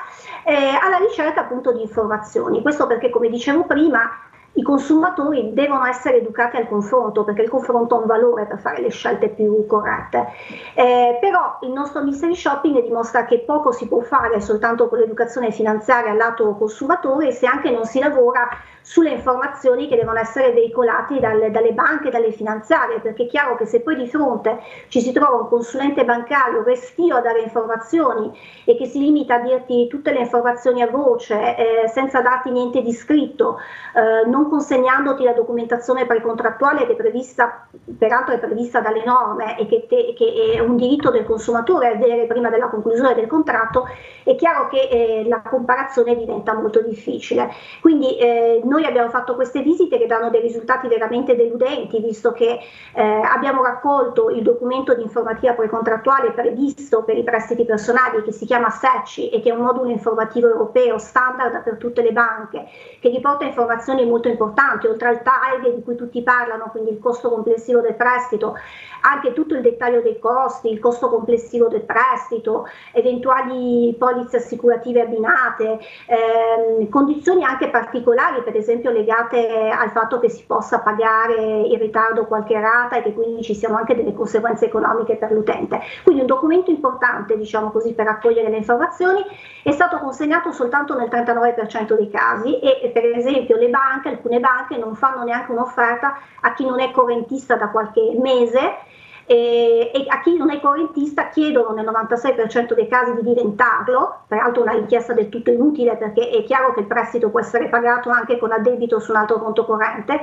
eh, alla ricerca appunto di informazioni. Questo perché, come dicevo prima, i consumatori devono essere educati al confronto perché il confronto ha un valore per fare le scelte più corrette. Eh, però il nostro mystery shopping dimostra che poco si può fare soltanto con l'educazione finanziaria al lato consumatore se anche non si lavora sulle informazioni che devono essere veicolate dalle, dalle banche dalle finanziarie, perché è chiaro che se poi di fronte ci si trova un consulente bancario restio a dare informazioni e che si limita a dirti tutte le informazioni a voce eh, senza darti niente di scritto, eh, non consegnandoti la documentazione precontrattuale che è prevista, peraltro è prevista dalle norme e che, te, che è un diritto del consumatore avere prima della conclusione del contratto, è chiaro che eh, la comparazione diventa molto difficile. Quindi eh, noi abbiamo fatto queste visite che danno dei risultati veramente deludenti, visto che eh, abbiamo raccolto il documento di informativa precontrattuale previsto per i prestiti personali che si chiama SECI e che è un modulo informativo europeo standard per tutte le banche, che riporta informazioni molto importanti, oltre al TAG di cui tutti parlano, quindi il costo complessivo del prestito, anche tutto il dettaglio dei costi, il costo complessivo del prestito, eventuali polizze assicurative abbinate, ehm, condizioni anche particolari, per esempio legate al fatto che si possa pagare in ritardo qualche rata e che quindi ci siano anche delle conseguenze economiche per l'utente. Quindi un documento importante, diciamo così, per raccogliere le informazioni, è stato consegnato soltanto nel 39% dei casi e per esempio le banche, alcune banche non fanno neanche un'offerta a chi non è correntista da qualche mese e, e, a chi non è correntista chiedono nel 96% dei casi di diventarlo, peraltro una richiesta del tutto inutile perché è chiaro che il prestito può essere pagato anche con addebito su un altro conto corrente,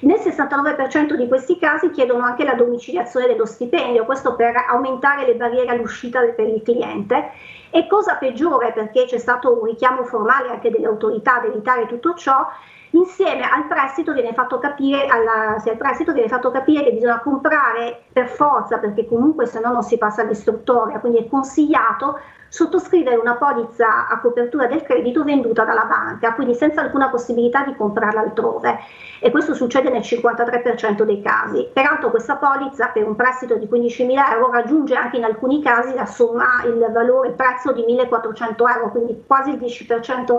nel 69% di questi casi chiedono anche la domiciliazione dello stipendio, questo per aumentare le barriere all'uscita per il cliente. E cosa peggiore, perché c'è stato un richiamo formale anche delle autorità ad evitare tutto ciò, insieme al prestito viene fatto capire, alla, sì, al prestito viene fatto capire che bisogna comprare per forza, perché comunque se no non si passa all'istruttoria, quindi è consigliato sottoscrivere una polizza a copertura del credito venduta dalla banca, quindi senza alcuna possibilità di comprarla altrove e questo succede nel 53% dei casi. Peraltro questa polizza per un prestito di 15.000 euro raggiunge anche in alcuni casi la somma, il valore, il prezzo di 1.400 euro, quindi quasi il 10%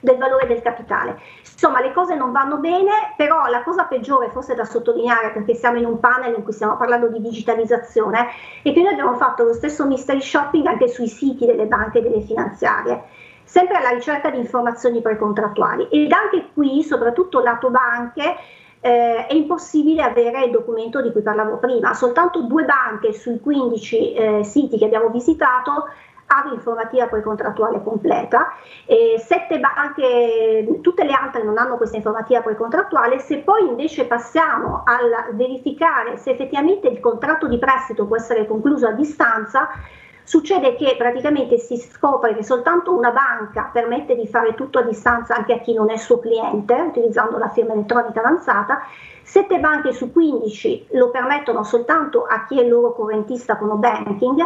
del valore del capitale. Insomma, le cose non vanno bene, però la cosa peggiore, forse da sottolineare, perché siamo in un panel in cui stiamo parlando di digitalizzazione, è che noi abbiamo fatto lo stesso mystery shopping anche sui siti delle banche e delle finanziarie sempre alla ricerca di informazioni precontrattuali ed anche qui, soprattutto lato banche, eh, è impossibile avere il documento di cui parlavo prima. Soltanto due banche sui 15 eh, siti che abbiamo visitato informativa poi contrattuale completa, eh, sette banche, tutte le altre non hanno questa informativa poi contrattuale, se poi invece passiamo a verificare se effettivamente il contratto di prestito può essere concluso a distanza, succede che praticamente si scopre che soltanto una banca permette di fare tutto a distanza anche a chi non è suo cliente, utilizzando la firma elettronica avanzata, Sette banche su 15 lo permettono soltanto a chi è il loro correntista con banking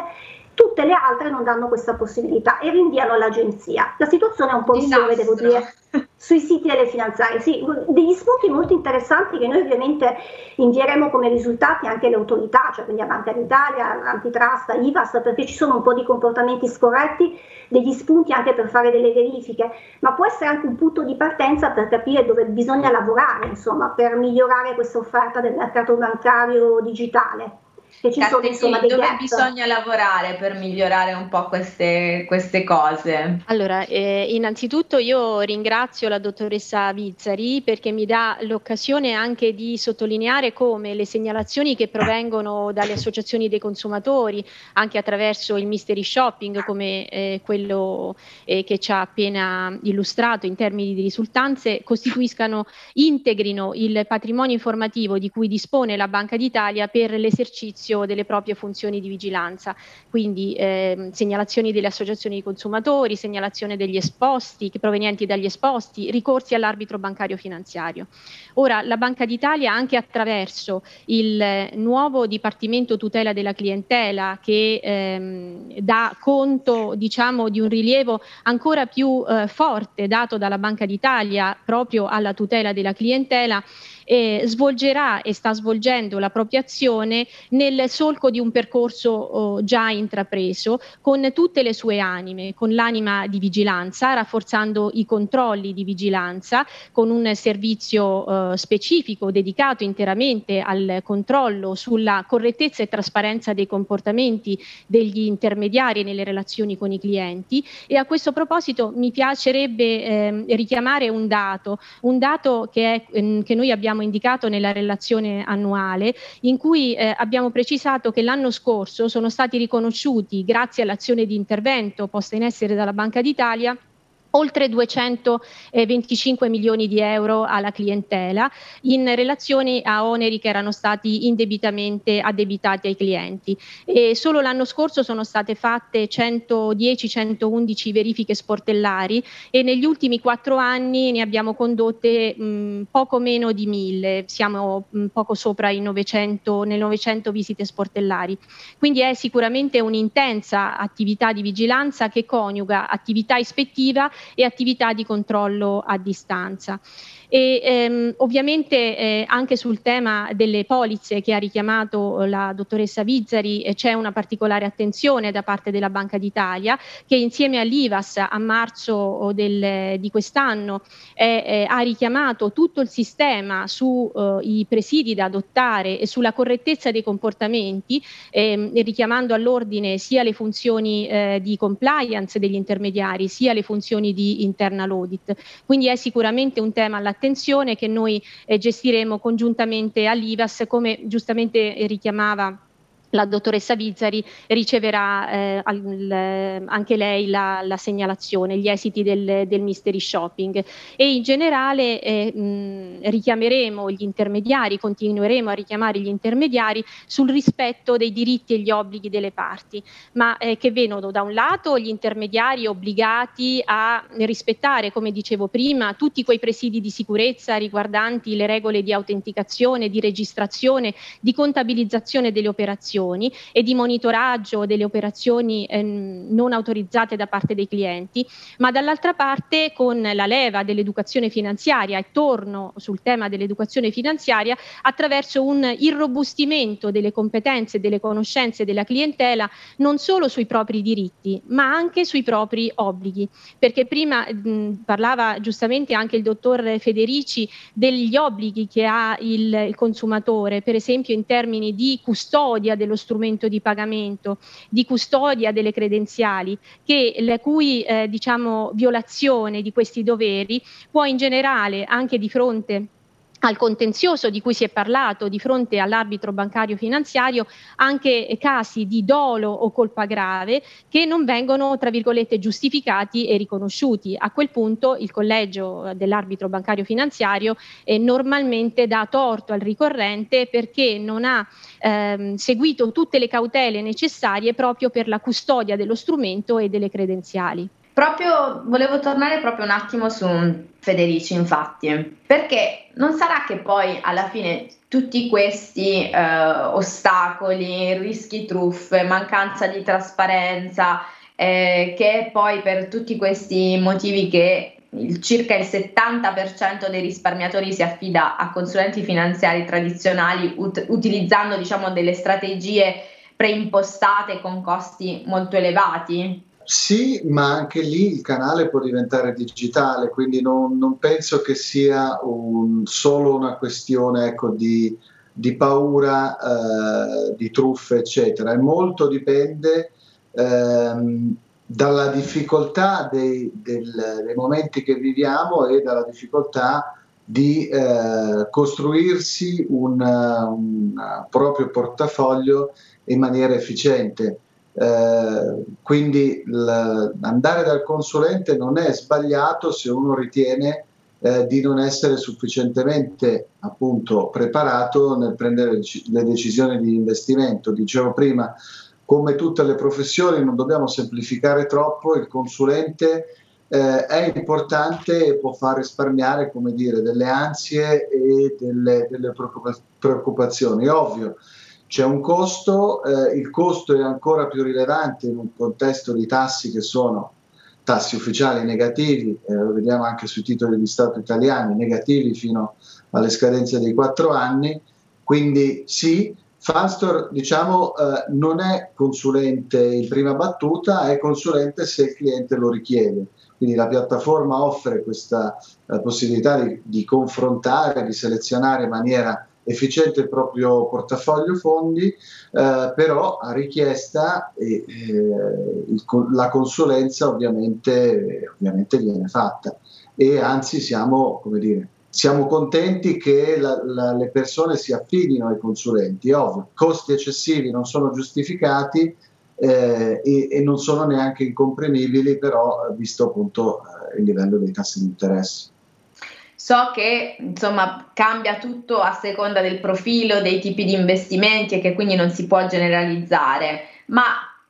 Tutte le altre non danno questa possibilità e rinviano all'agenzia. La situazione è un po' migliore, devo dire, sui siti delle finanziarie. Sì, degli spunti molto interessanti che noi ovviamente invieremo come risultati anche alle autorità, cioè quindi a Banca d'Italia, Antitrust, IVAS, perché ci sono un po' di comportamenti scorretti, degli spunti anche per fare delle verifiche, ma può essere anche un punto di partenza per capire dove bisogna lavorare, insomma, per migliorare questa offerta del mercato bancario digitale che ci sono insomma dei dove gap. bisogna lavorare per migliorare un po' queste, queste cose? Allora, eh, innanzitutto io ringrazio la dottoressa Vizzari perché mi dà l'occasione anche di sottolineare come le segnalazioni che provengono dalle associazioni dei consumatori, anche attraverso il mystery shopping come eh, quello eh, che ci ha appena illustrato in termini di risultanze, costituiscano, integrino il patrimonio informativo di cui dispone la Banca d'Italia per l'esercizio esercizio delle proprie funzioni di vigilanza, quindi eh, segnalazioni delle associazioni di consumatori, segnalazione degli esposti provenienti dagli esposti, ricorsi all'arbitro bancario finanziario. Ora la Banca d'Italia anche attraverso il nuovo Dipartimento tutela della clientela che ehm, dà conto diciamo di un rilievo ancora più eh, forte dato dalla Banca d'Italia proprio alla tutela della clientela eh, svolgerà e sta svolgendo la propria azione nel solco di un percorso oh, già intrapreso con tutte le sue anime, con l'anima di vigilanza, rafforzando i controlli di vigilanza, con un servizio eh, specifico dedicato interamente al controllo sulla correttezza e trasparenza dei comportamenti degli intermediari nelle relazioni con i clienti. E a questo proposito mi piacerebbe eh, richiamare un dato, un dato che, è, ehm, che noi abbiamo indicato nella relazione annuale, in cui eh, abbiamo precisato che l'anno scorso sono stati riconosciuti, grazie all'azione di intervento posta in essere dalla Banca d'Italia, oltre 225 milioni di euro alla clientela in relazione a oneri che erano stati indebitamente addebitati ai clienti. E solo l'anno scorso sono state fatte 110-111 verifiche sportellari e negli ultimi quattro anni ne abbiamo condotte mh, poco meno di mille, siamo mh, poco sopra i 900, nelle 900 visite sportellari. Quindi è sicuramente un'intensa attività di vigilanza che coniuga attività ispettiva e attività di controllo a distanza. E ehm, ovviamente eh, anche sul tema delle polizze che ha richiamato eh, la dottoressa Vizzari eh, c'è una particolare attenzione da parte della Banca d'Italia che insieme all'IVAS a marzo del, di quest'anno eh, ha richiamato tutto il sistema sui eh, presidi da adottare e sulla correttezza dei comportamenti, ehm, richiamando all'ordine sia le funzioni eh, di compliance degli intermediari sia le funzioni di internal audit. Quindi è sicuramente un tema all'attenzione attenzione che noi eh, gestiremo congiuntamente all'IVAS, come giustamente richiamava la dottoressa Vizzari riceverà eh, al, anche lei la, la, segnalazione, gli esiti del, del, mystery shopping. E in generale eh, mh, richiameremo gli intermediari, continueremo a richiamare gli intermediari sul rispetto dei diritti e gli obblighi delle parti, ma eh, che vedono da un lato gli intermediari obbligati a rispettare, come dicevo prima, tutti quei presidi di sicurezza riguardanti le regole di autenticazione, di registrazione, di contabilizzazione delle operazioni operazioni e di monitoraggio delle operazioni ehm, non autorizzate da parte dei clienti, ma dall'altra parte con la leva dell'educazione finanziaria e torno sul tema dell'educazione finanziaria attraverso un irrobustimento delle competenze delle conoscenze della clientela non solo sui propri diritti, ma anche sui propri obblighi, perché prima mh, parlava giustamente anche il dottor Federici degli obblighi che ha il, il consumatore, per esempio in termini di custodia dello dello strumento di pagamento, di custodia delle credenziali, che, la cui eh, diciamo, violazione di questi doveri può in generale, anche di fronte al contenzioso di cui si è parlato di fronte all'arbitro bancario finanziario anche casi di dolo o colpa grave che non vengono tra virgolette giustificati e riconosciuti. A quel punto il collegio dell'arbitro bancario finanziario eh, normalmente dà torto al ricorrente perché non ha ehm, seguito tutte le cautele necessarie proprio per la custodia dello strumento e delle credenziali. Proprio volevo tornare proprio un attimo su Federici, infatti, perché non sarà che poi alla fine tutti questi eh, ostacoli, rischi truffe, mancanza di trasparenza, eh, che poi per tutti questi motivi che il, circa il 70% dei risparmiatori si affida a consulenti finanziari tradizionali ut- utilizzando diciamo delle strategie preimpostate con costi molto elevati? Sì, ma anche lì il canale può diventare digitale, quindi non, non penso che sia un, solo una questione ecco, di, di, paura, eh, di truffe, eccetera. E molto dipende ehm, dalla difficoltà dei, del, dei, momenti che viviamo e dalla difficoltà di eh, costruirsi un, un proprio portafoglio in maniera efficiente. Eh, quindi andare dal consulente non è sbagliato se uno ritiene eh, di non essere sufficientemente appunto preparato nel prendere le decisioni di investimento. Dicevo prima, come tutte le professioni non dobbiamo semplificare troppo, il consulente eh, è importante e può far risparmiare come dire, delle ansie e delle, delle preoccupazioni. È ovvio c'è un costo, eh, il costo è ancora più rilevante in un contesto di tassi che sono tassi ufficiali negativi, eh, lo vediamo anche sui titoli di Stato italiani, negativi fino alle scadenze dei quattro anni, quindi sì, Fanstor diciamo, eh, non è consulente in prima battuta, è consulente se il cliente lo richiede. Quindi la piattaforma offre questa eh, possibilità di, di confrontare, di selezionare in maniera efficiente il proprio portafoglio fondi, eh, però a richiesta e, eh, il, la consulenza ovviamente, ovviamente, viene fatta e anzi siamo, come dire, siamo contenti che la, la, le persone si affidino ai consulenti, ovvio, costi eccessivi non sono giustificati eh, e, e, non sono neanche incomprimibili, però visto appunto eh, il livello dei tassi di interesse. So che insomma cambia tutto a seconda del profilo, dei tipi di investimenti e che quindi non si può generalizzare, ma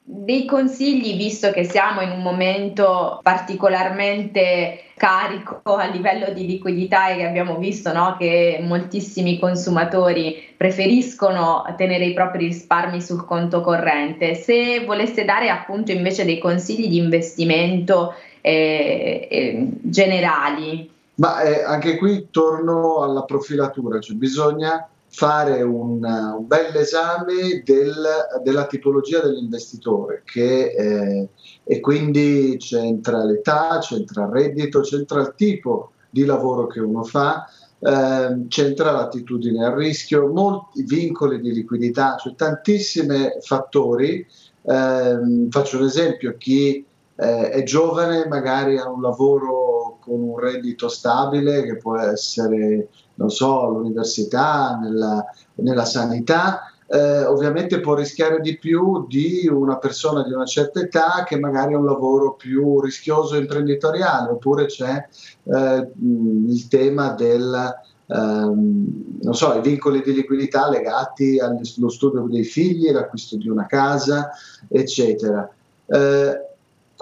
dei consigli, visto che siamo in un momento particolarmente carico a livello di liquidità e che abbiamo visto no, che moltissimi consumatori preferiscono tenere i propri risparmi sul conto corrente, se voleste dare appunto invece dei consigli di investimento eh, eh, generali, ma eh, anche qui torno alla profilatura, cioè bisogna fare un, un bel esame del, della tipologia dell'investitore che, eh, e quindi c'entra l'età, c'entra il reddito, c'entra il tipo di lavoro che uno fa, eh, c'entra l'attitudine al rischio, molti vincoli di liquidità, cioè tantissimi fattori. Eh, faccio un esempio, chi eh, è giovane magari ha un lavoro con un reddito stabile che può essere, non so, all'università, nella, nella sanità, eh, ovviamente può rischiare di più di una persona di una certa età che magari ha un lavoro più rischioso imprenditoriale, oppure c'è eh, il tema del... Um, non so, i vincoli di liquidità legati allo studio dei figli, l'acquisto di una casa, eccetera. Eh,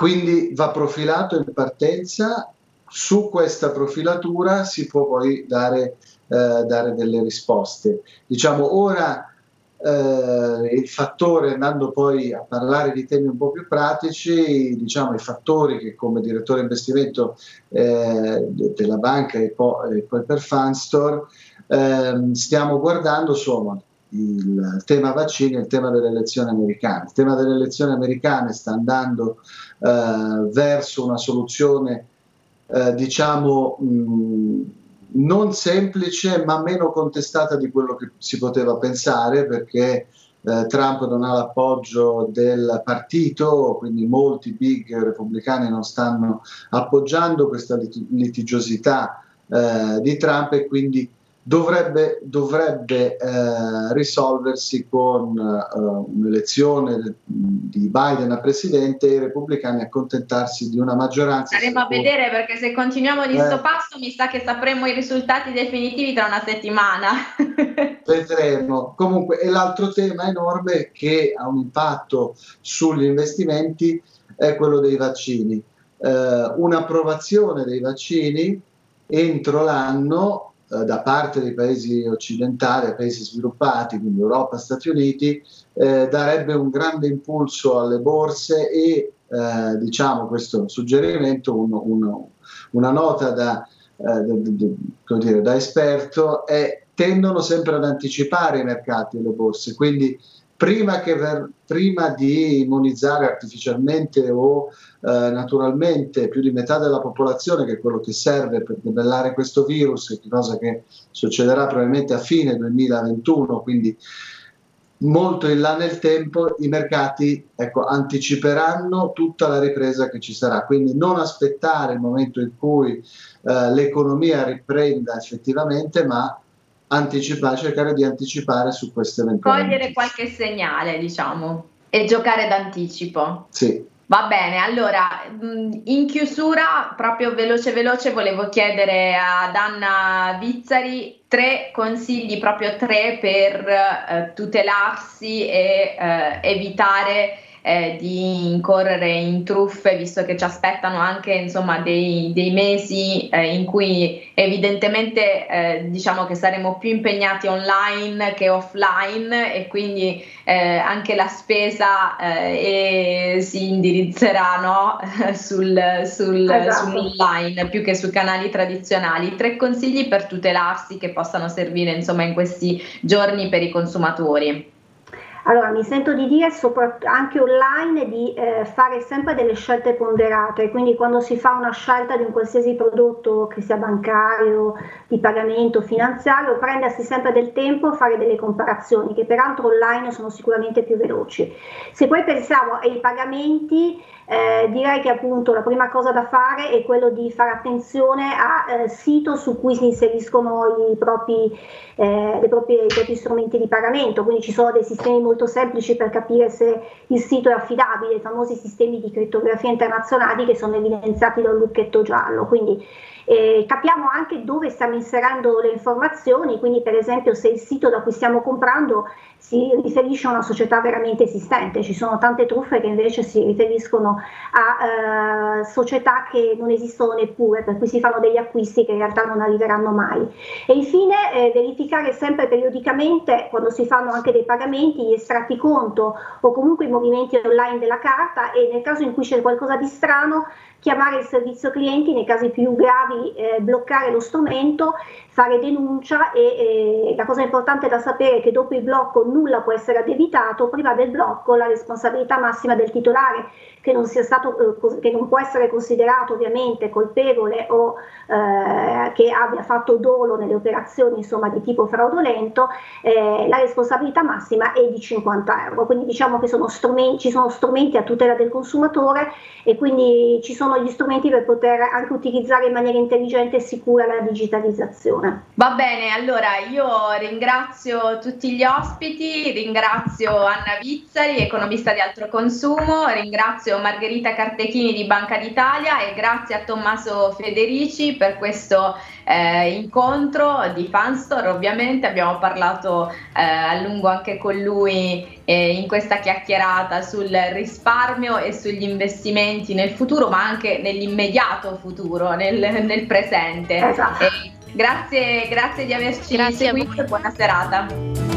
quindi va profilato in partenza su questa profilatura si può poi dare, eh, dare delle risposte. Diciamo ora eh, il fattore, andando poi a parlare di temi un po' più pratici, diciamo i fattori che come direttore investimento eh, della banca e poi, e poi per Fanstore ehm, stiamo guardando sono il tema vaccini e il tema delle elezioni americane. Il tema delle elezioni americane sta andando eh, verso una soluzione eh, diciamo mh, non semplice ma meno contestata di quello che si poteva pensare perché eh, Trump non ha l'appoggio del partito, quindi molti big repubblicani non stanno appoggiando questa lit- litigiosità eh, di Trump e quindi dovrebbe, dovrebbe eh, risolversi con eh, un'elezione di Biden a presidente e i repubblicani accontentarsi di una maggioranza. Staremo a vedere perché se continuiamo di questo eh, passo mi sa che sapremo i risultati definitivi tra una settimana. vedremo. Comunque, e l'altro tema enorme che ha un impatto sugli investimenti è quello dei vaccini. Eh, un'approvazione dei vaccini entro l'anno eh, da parte dei paesi occidentali, paesi sviluppati, quindi Europa, Stati Uniti, eh, darebbe un grande impulso alle borse e eh, diciamo questo suggerimento, un, un, una nota da, eh, di, dire, da esperto è tendono sempre ad anticipare i mercati e le borse, quindi prima, per, prima di immunizzare artificialmente o eh, naturalmente più di metà della popolazione, che è quello che serve per debellare questo virus, cosa che succederà probabilmente a fine 2021, quindi molto in là nel tempo i mercati ecco, anticiperanno tutta la ripresa che ci sarà, quindi non aspettare il momento in cui eh, l'economia riprenda effettivamente, ma anticipare, cercare di anticipare su queste eventuali. Cogliere qualche segnale, diciamo, e giocare d'anticipo. Sì. Va bene, allora in chiusura, proprio veloce veloce, volevo chiedere ad Anna Vizzari tre consigli, proprio tre per eh, tutelarsi e eh, evitare eh, di incorrere in truffe, visto che ci aspettano anche insomma, dei, dei mesi eh, in cui evidentemente eh, diciamo che saremo più impegnati online che offline e quindi eh, anche la spesa eh, si indirizzerà no? sul, sul, esatto. sull'online più che sui canali tradizionali. Tre consigli per tutelarsi che possano servire insomma, in questi giorni per i consumatori. Allora, mi sento di dire anche online di eh, fare sempre delle scelte ponderate, quindi quando si fa una scelta di un qualsiasi prodotto, che sia bancario, di pagamento, finanziario, prendersi sempre del tempo a fare delle comparazioni, che peraltro online sono sicuramente più veloci. Se poi pensiamo ai pagamenti, eh, direi che appunto la prima cosa da fare è quello di fare attenzione al eh, sito su cui si inseriscono i propri, eh, proprie, i propri strumenti di pagamento, quindi ci sono dei sistemi molto semplici per capire se il sito è affidabile, i famosi sistemi di crittografia internazionali che sono evidenziati da un lucchetto giallo. Quindi, eh, capiamo anche dove stiamo inserendo le informazioni, quindi per esempio se il sito da cui stiamo comprando si riferisce a una società veramente esistente, ci sono tante truffe che invece si riferiscono a eh, società che non esistono neppure, per cui si fanno degli acquisti che in realtà non arriveranno mai. E infine eh, verificare sempre periodicamente quando si fanno anche dei pagamenti gli estratti conto o comunque i movimenti online della carta e nel caso in cui c'è qualcosa di strano chiamare il servizio clienti, nei casi più gravi eh, bloccare lo strumento, fare denuncia e eh, la cosa importante da sapere è che dopo il blocco nulla può essere addebitato, prima del blocco la responsabilità massima del titolare che non, stato, eh, che non può essere considerato ovviamente colpevole o eh, che abbia fatto dolo nelle operazioni insomma, di tipo fraudolento, eh, la responsabilità massima è di 50 euro. Quindi diciamo che sono ci sono strumenti a tutela del consumatore e quindi ci sono gli strumenti per poter anche utilizzare in maniera intelligente e sicura la digitalizzazione. Va bene, allora io ringrazio tutti gli ospiti, ringrazio Anna Vizzari, economista di altro consumo, ringrazio Margherita Cartechini di Banca d'Italia e grazie a Tommaso Federici per questo eh, incontro di Fanstore. Ovviamente abbiamo parlato eh, a lungo anche con lui eh, in questa chiacchierata sul risparmio e sugli investimenti nel futuro, ma anche nell'immediato futuro, nel, nel presente. Esatto. grazie, grazie di averci grazie seguito e buona serata.